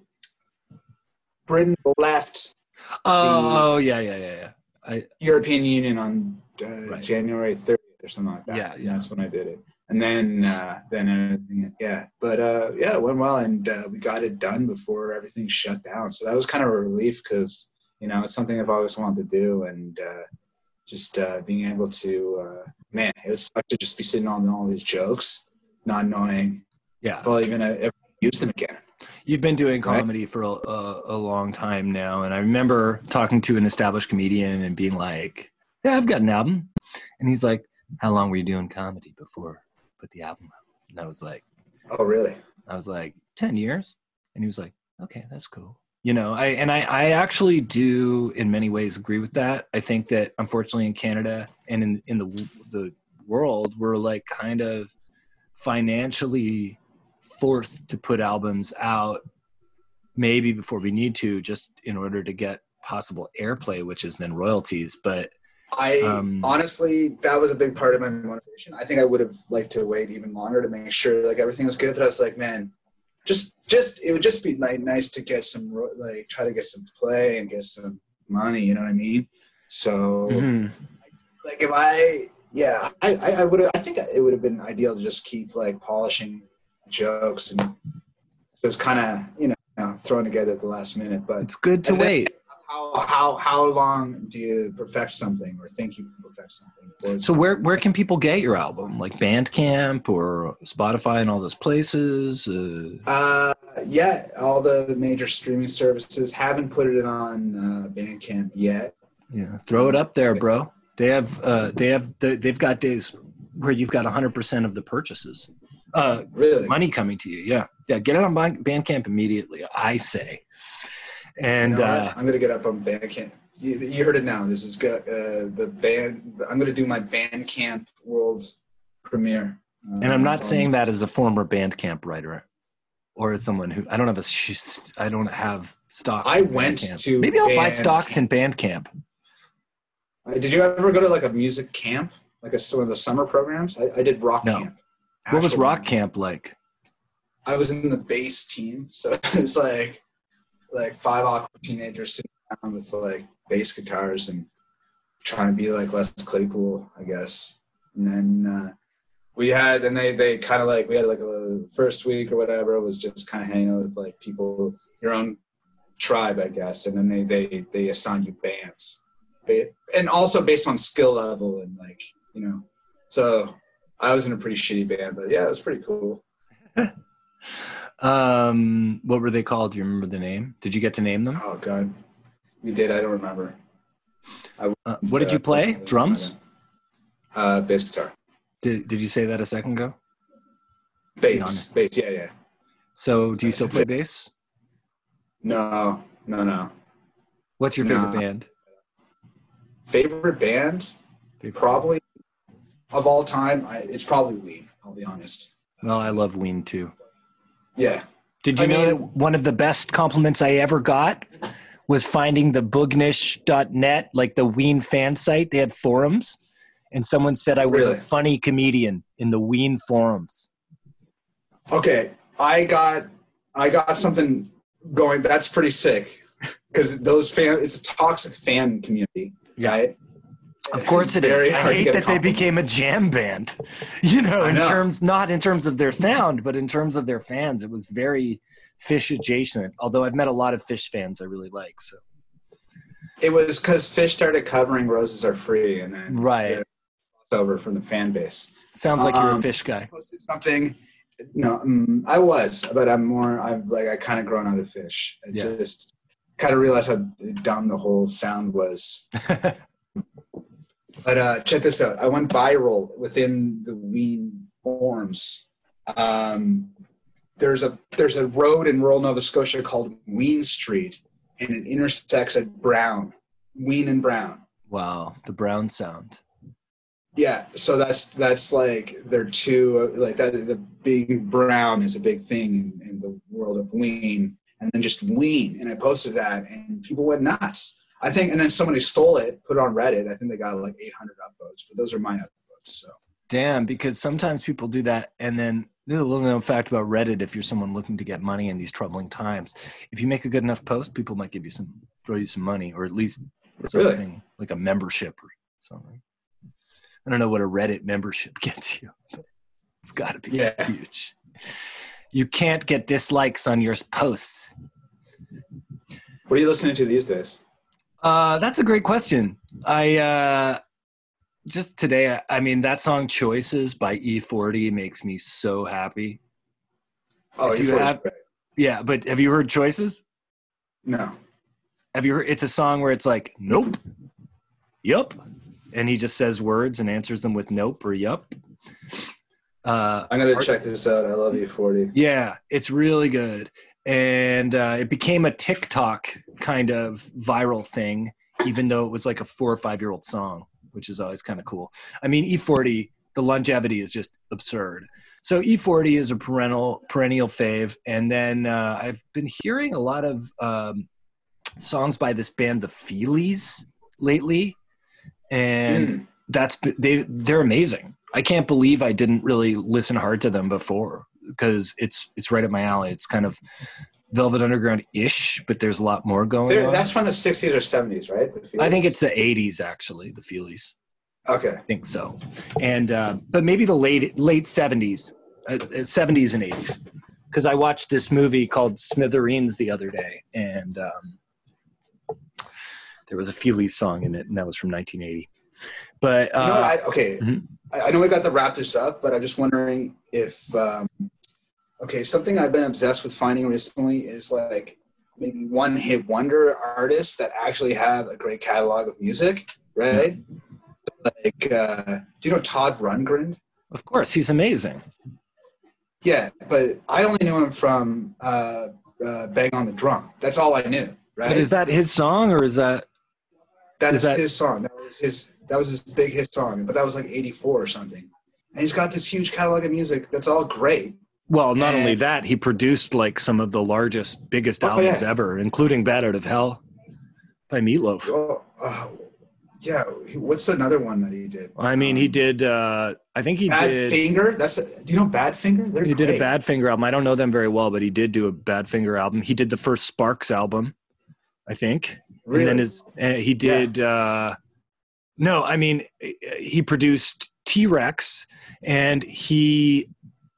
S3: Britain left
S2: Oh, oh yeah, yeah, yeah, yeah.
S3: European Union on uh,
S2: Right.
S3: January 30th or something like that.
S2: Yeah, yeah.
S3: That's when I did it. And then, uh, then everything, yeah. But uh, yeah, it went well, and uh, we got it done before everything shut down. So that was kind of a relief because you know it's something I've always wanted to do, and uh, just uh, being able to, uh, man, it would suck to just be sitting on all these jokes, not knowing
S2: Yeah.
S3: if I'll even uh, ever use them again.
S2: You've been doing
S3: Right.
S2: comedy for a, a, a long time now, and I remember talking to an established comedian and being like, "Yeah, I've got an album," and he's like, "How long were you doing comedy before put the album out?" And I was like,
S3: Oh, really?
S2: "I was like ten years," and he was like, "Okay, that's cool." You know, I and I, I actually do in many ways agree with that. I think that unfortunately in Canada and in in the the world, we're like kind of financially forced to put albums out maybe before we need to just in order to get possible airplay which is then royalties but
S3: I
S2: Um,
S3: honestly, that was a big part of my motivation. I think I would have liked to wait even longer to make sure like everything was good. But I was like, man, just just it would just be like nice to get some like try to get some play and get some money. You know what I mean? So
S2: mhm.
S3: like if I yeah I I, I would have I think it would have been ideal to just keep like polishing jokes, and so it's kind of you know thrown together at the last minute. But
S2: it's good to
S3: and then-
S2: wait.
S3: How how how long do you perfect something or think you can perfect something?
S2: So where where can people get your album? Like Bandcamp or Spotify and all those places? Uh,
S3: Uh, yeah, all the major streaming services haven't put it on uh, Bandcamp yet.
S2: yeah, throw it up there, bro. They have uh, they have they- they've got days where you've got 100% of the purchases. Uh,
S3: Really?
S2: money coming to you. Yeah. Yeah, get it on Bandcamp immediately, I say. And
S3: You know
S2: uh?
S3: I'm gonna get up on Bandcamp. You, you heard it now. This is good. Uh, the band. I'm gonna do my Bandcamp world premiere. Uh,
S2: and I'm not saying that as a former Bandcamp writer or as someone who I don't have a sh- I don't have stocks.
S3: I went
S2: Bandcamp.
S3: to
S2: Maybe I'll buy stocks in Bandcamp.
S3: Uh, Did you ever go to like a music camp, like a some of the summer programs? I, I did rock
S2: No.
S3: camp.
S2: What was Rock Camp like?
S3: I was in the bass team, so it's like like five awkward teenagers sitting around with like bass guitars and trying to be like Les Claypool, I guess. And then uh, we had, and they they kind of like we had like a first week or whatever was just kind of hanging out with like people your own tribe, I guess. And then they they they assign you bands, and also based on skill level and like you know. So I was in a pretty shitty band, but yeah, it was pretty cool.
S2: Um, what were they called? Do you remember the name? Did you get to name them?
S3: Oh god, we did. I don't remember.
S2: Uh, what did you play? Drums?
S3: Uh, bass guitar.
S2: Did, did you say that a second ago?
S3: Bass. Bass. Yeah, yeah.
S2: So do you still play bass?
S3: No, no, no.
S2: What's your favorite
S3: Nah.
S2: band?
S3: Favorite band?
S2: Favorite-
S3: Probably of all time. I, it's probably Ween. I'll be honest.
S2: Well, I love Ween too.
S3: Yeah.
S2: Did you
S3: I
S2: know
S3: mean-
S2: that one of the best compliments I ever got was finding the boognish.net, like the Ween fan site? They had forums, and someone said I was
S3: Really?
S2: a funny comedian in the Ween forums.
S3: Okay. I got I got something going. That's pretty sick. Because those fan, it's a toxic fan community,
S2: Yeah.
S3: right?
S2: Of course it is. I hate that they became a jam band. You know, in
S3: know.
S2: terms not in terms of their sound, but in terms of their fans. It was very Phish adjacent. Although I've met a lot of Phish fans I really like. So
S3: It was because Phish started covering "Roses Are Free," and then
S2: Right.
S3: over from the fan base.
S2: sounds like you're a
S3: Um,
S2: Phish guy.
S3: something. No, um, I was, but I'm more. I'm like I kind of grown out of Phish. I
S2: Yeah.
S3: just kind of realized how dumb the whole sound was. But uh, check this out. I went viral within the Ween forums. Um, there's a there's a road in rural Nova Scotia called Ween Street, and it intersects at Brown, Ween and Brown.
S2: wow, the brown sound.
S3: Yeah, so that's that's like they're two like that. The big brown is a big thing in, in the world of Ween, and then just Ween, and I posted that, and people went nuts. I think, and then somebody stole it, put it on Reddit. I think they got like 800 upvotes, but those are my upvotes. So
S2: Damn, because sometimes people do that, and then there's a little known fact about Reddit. If you're someone looking to get money in these troubling times, if you make a good enough post, people might give you some, throw you some money, or at least
S3: Really?
S2: something like a membership or something. I don't know what a Reddit membership gets you. But it's got to be
S3: Yeah.
S2: huge. You can't get dislikes on your posts.
S3: what are you listening to these days?
S2: Uh, that's a great question. I uh, just today, I, I mean, that song "Choices" by E-40 makes me so happy.
S3: Oh,
S2: If
S3: you
S2: have- Yeah, but have you heard "Choices"?
S3: no.
S2: Have you heard? It's a song where it's like "Nope," "Yup," and he just says words and answers them with "Nope" or "Yup." Uh,
S3: I'm gonna check this out. I love you, 40.
S2: Yeah, it's really good. And uh, it became a TikTok kind of viral thing, even though it was like a four or five year old song, which is always kind of cool. I mean, E-40, the longevity is just absurd. So E-40 is a perennial perennial fave, and then uh, I've been hearing a lot of um, songs by this band, the Feelies, lately, and
S3: Mm.
S2: that's they they're amazing. I can't believe I didn't really listen hard to them before because it's it's right up my alley. It's kind of Velvet Underground ish, but there's a lot more going
S3: They're-
S2: on.
S3: that's from the 60s or 70s, right? The
S2: I think it's the '80s actually, the Feelies.
S3: okay.
S2: I think so, and uh, but maybe the late late '70s. uh, 70s and 80s because I watched this movie called Smithereens the other day, and um, there was a Feelies song in it, and that was from 1980. But uh,
S3: You know, I, okay,
S2: Mhm.
S3: I, I know we got to wrap this up, but I'm just wondering if, um, okay, something I've been obsessed with finding recently is like maybe one hit wonder artists that actually have a great catalog of music, right? Like, uh, do you know Todd Rundgren?
S2: of course, he's amazing.
S3: Yeah, but I only knew him from uh, uh, Bang on the Drum. That's all I knew, right?
S2: But is that his song or is that?
S3: That
S2: Is
S3: is
S2: that-
S3: his song. That was his. That was his big hit song. But that was like '84 or something. And he's got this huge catalog of music. That's all great.
S2: Well, not only that, he produced like some of the largest, biggest
S3: Oh,
S2: albums
S3: yeah.
S2: ever, including "Bat Out of Hell" by Meatloaf.
S3: Oh, uh, yeah. What's another one that he did?
S2: I mean, he did. uh I think he did
S3: Bad
S2: did.
S3: Finger. That's. A, do you know Badfinger? They're
S2: He did a
S3: great.
S2: Bad Finger album. I don't know them very well, but he did do a Badfinger album. He did the first Sparks album, I think.
S3: Really?
S2: And then his, uh, he did. uh No, I mean, uh, he produced T Rex, and he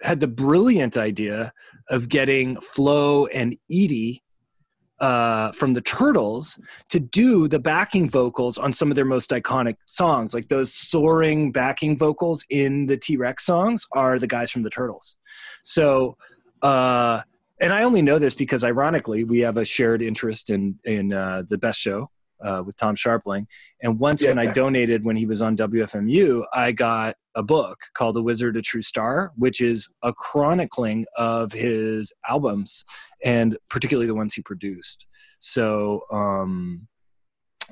S2: had the brilliant idea of getting Flo and Eddie uh, from the Turtles to do the backing vocals on some of their most iconic songs. Like those soaring backing vocals in the T Rex songs are the guys from the Turtles. So, uh, and I only know this because, ironically, we have a shared interest in in uh, the Best Show uh, with Tom Scharpling. And once when I donated when he was on WFMU, I got a book called The Wizard, a True Star," which is a chronicling of his albums and particularly the ones he produced. So, um,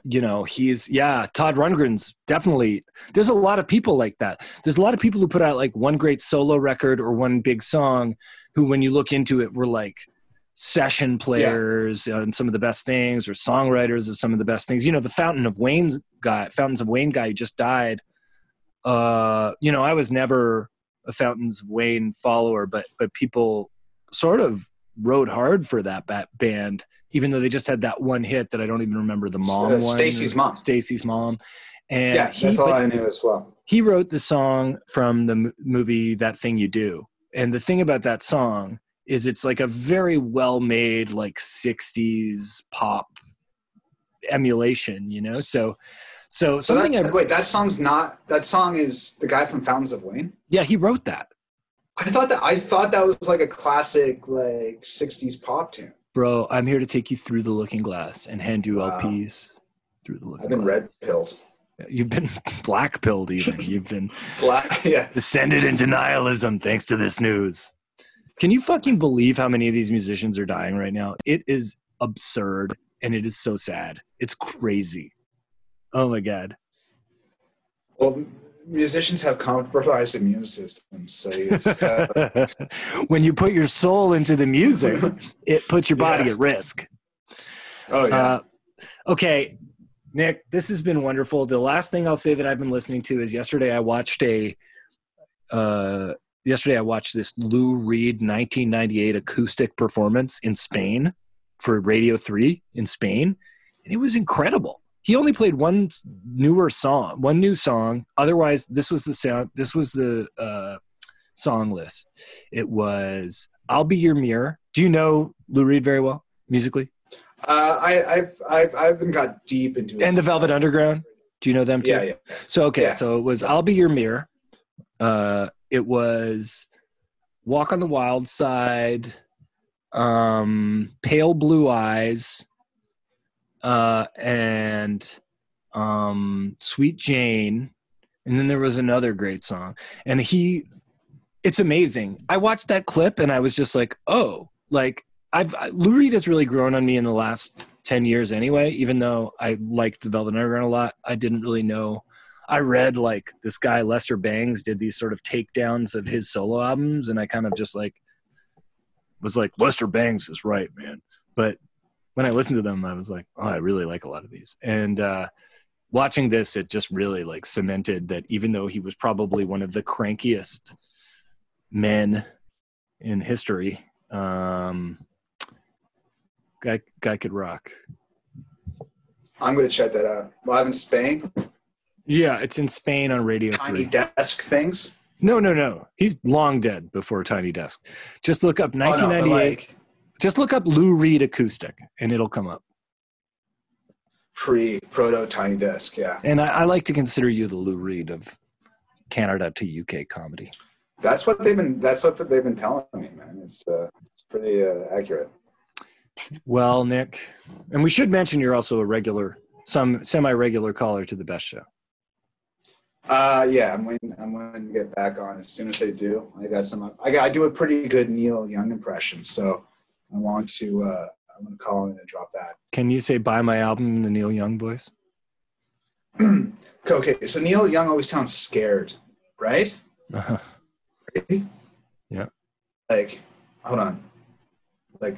S2: you know, he's yeah, Todd Rundgren's definitely. There's a lot of people like that. There's a lot of people who put out like one great solo record or one big song, who when you look into it, were like session players and some of the best things or songwriters of some of the best things. You know, the Fountain of Wayne's guy, Fountains of Wayne guy who just died. Uh, you know, I was never a Fountains of Wayne follower, but but people sort of rode hard for that ba- band, even though they just had that one hit that I don't even remember the mom
S3: Uh,
S2: one.
S3: Stacy's mom.
S2: Stacy's mom. And
S3: yeah,
S2: he,
S3: that's all I knew as well.
S2: he wrote the song from the m- movie That Thing You Do. And the thing about that song is it's like a very well made, like 60s pop emulation, you know? So, so
S3: So
S2: something
S3: that,
S2: I,
S3: wait, that song's not. That song is the guy from Fountains of Wayne.
S2: yeah, he wrote that.
S3: I thought that. I thought that was like a classic, like '60s pop tune.
S2: Bro, I'm here to take you through the looking glass and hand you
S3: Wow.
S2: LPs through the looking
S3: I've been red
S2: glass.
S3: pilled.
S2: You've been black pilled, even. You've been
S3: Black. Yeah.
S2: descended into nihilism thanks to this news. Can you fucking believe how many of these musicians are dying right now? It is absurd and it is so sad. It's crazy. Oh my god.
S3: Well, musicians have compromised immune systems, so it's kind of,
S2: when you put your soul into the music, it puts your body
S3: Yeah.
S2: at risk.
S3: oh yeah.
S2: Uh, okay, Nick, this has been wonderful. The last thing I'll say that I've been listening to is yesterday I watched a. Uh, yesterday I watched this Lou Reed 1998 acoustic performance in Spain for Radio 3 in Spain, and it was incredible. He only played one newer song, one new song. Otherwise, this was the sound. This was the uh, song list. It was "I'll Be Your Mirror." Do you know Lou Reed very well musically?
S3: Uh, I, I've I've I haven't got deep into it.
S2: and the Velvet Underground. Do you know them too?
S3: Yeah, yeah.
S2: So okay,
S3: Yeah.
S2: so it was "I'll Be Your Mirror." Uh, it was "Walk on the Wild Side," um, "Pale Blue Eyes," uh, and um, "Sweet Jane," and then there was another great song. And he, it's amazing. I watched that clip and I was just like, oh, like I've Lou Reed has really grown on me in the last 10 years anyway even though i liked the velvet underground a lot i didn't really know i read like this guy lester bangs did these sort of takedowns of his solo albums and i kind of just like was like lester bangs is right man. But when i listened to them i was like oh i really like a lot of these. And uh watching this it just really like cemented that even though he was probably one of the crankiest men in history um guy guy could rock.
S3: I'm gonna check that out. Live in Spain,
S2: yeah it's in spain on radio
S3: tiny
S2: 3
S3: desk things.
S2: No, no, no. He's long dead before Tiny Desk. Just look up 1998. Oh, no, like, just look up Lou Reed acoustic, and it'll come up.
S3: Pre proto Tiny Desk, yeah.
S2: And I, I like to consider you the Lou Reed of Canada to UK comedy.
S3: That's what they've been. That's what they've been telling me, man. It's uh, it's pretty uh, accurate.
S2: Well, Nick, and we should mention you're also a regular, some semi-regular caller to the best show.
S3: Uh, yeah, I'm waiting. I'm going to get back on as soon as they do. I got some. I got. I do a pretty good Neil Young impression, so I want to. Uh, I'm going to call in and drop that.
S2: Can you say "Buy my album" in the Neil Young voice?
S3: okay, so Neil Young always sounds scared, right? Uh-huh.
S2: Right? Yeah.
S3: Like, hold on. Like,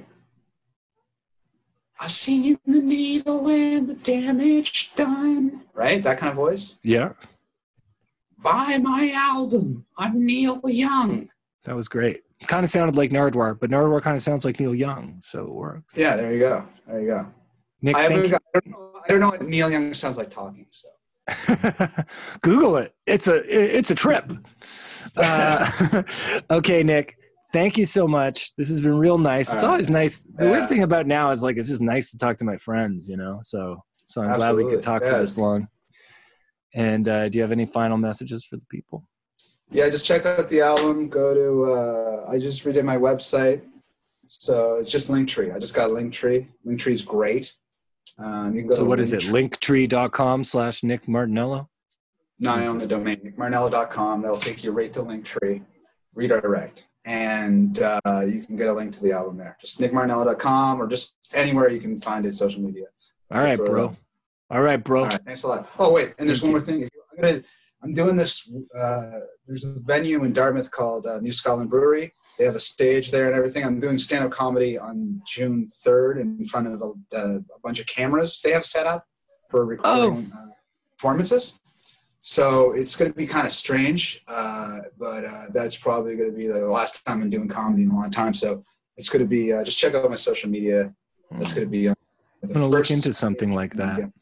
S3: I've seen the needle and the damage done. Right? That kind of voice?
S2: Yeah.
S3: Buy my album. I'm Neil Young.
S2: That was great. It kind of sounded like Nardwuar, but Nardwuar kind of sounds like Neil Young, so it works.
S3: Yeah, there you go. There you go. Nick, I, got, I, don't know, I don't know what Neil Young sounds like talking, so.
S2: Google it. It's a it's a trip. Uh, okay, Nick thank you so much. This has been real nice. It's always nice. The yeah. weird thing about now is like it's just nice to talk to my friends, you know. So so I'm Absolutely. glad we could talk yeah. for this long. And uh, do you have any final messages for the people?
S3: Yeah, just check out the album. Go to uh, I just redid my website, so it's just Linktree. I just got Linktree. Linktree. is great.
S2: Um, you can go so what is it? Linktree.com slash Nick Martinello.
S3: No, I own the domain nickmartinello.com. That'll take you right to Linktree. Redirect and uh, you can get a link to the album there. Just nickmartinello.com or just anywhere you can find it social media.
S2: All right, bro. All right, bro. All right,
S3: thanks a lot. Oh wait, and there's one more thing. I'm gonna, I'm doing this. Uh, there's a venue in Dartmouth called uh, New Scotland Brewery. They have a stage there and everything. I'm doing stand-up comedy on June 3rd in front of a, a bunch of cameras they have set up for recording oh. uh, performances. So it's going to be kind of strange, uh, but uh, that's probably going to be the last time I'm doing comedy in a long time. So it's going to be uh, just check out my social media. That's going to be. Uh,
S2: I'm going to look into something like that. I'm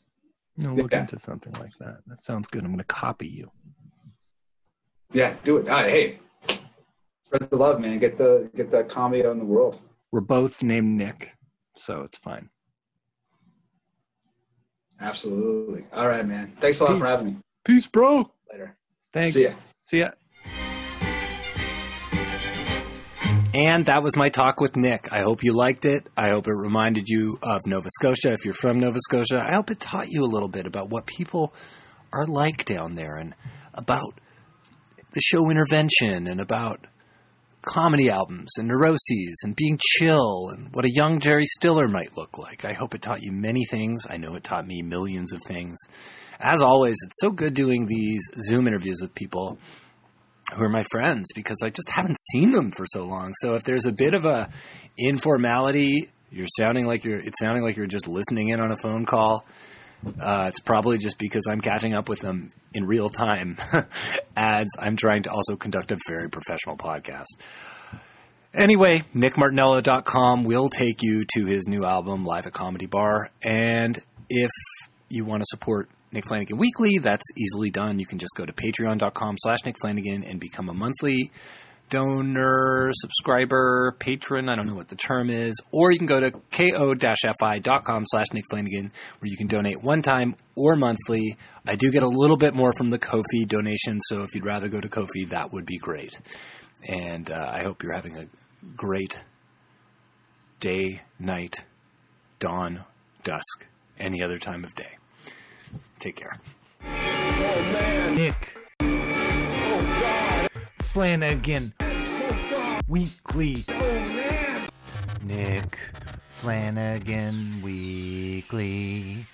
S2: to look yeah. into something like that. That sounds good. I'm going to copy you.
S3: Yeah, do it. hey, spread the love, man. Get the get that comedy out in the world.
S2: We're both named Nick, so it's fine.
S3: Absolutely. All right, man. Thanks a lot Peace. for having me.
S2: Peace, bro.
S3: Later.
S2: Thanks.
S3: See ya.
S2: See ya.
S1: And that was my talk with Nick. I hope you liked it. I hope it reminded you of Nova Scotia if you're from Nova Scotia. I hope it taught you a little bit about what people are like down there and about the show intervention and about comedy albums and neuroses and being chill and what a young Jerry Stiller might look like. I hope it taught you many things. I know it taught me millions of things as always, it's so good doing these Zoom interviews with people who are my friends because I just haven't seen them for so long. So if there's a bit of a informality, you're sounding like you're it's sounding like you're just listening in on a phone call. Uh, it's probably just because I'm catching up with them in real time as I'm trying to also conduct a very professional podcast. Anyway, nickmartinello.com will take you to his new album, Live at Comedy Bar. And if you want to support Nick Flanagan Weekly, that's easily done. You can just go to patreon.com slash Nick Flanagan and become a monthly donor, subscriber, patron, I don't know what the term is, or you can go to ko-fi.com slash Nick Flanagan where you can donate one time or monthly. I do get a little bit more from the Ko-fi donation, so if you'd rather go to Ko-fi, that would be great. And uh, I hope you're having a great day, night, dawn, dusk, any other time of day. Take care. Oh. Nick. Oh. Flanagan. Oh, Weekly. Nick Flanagan Weekly.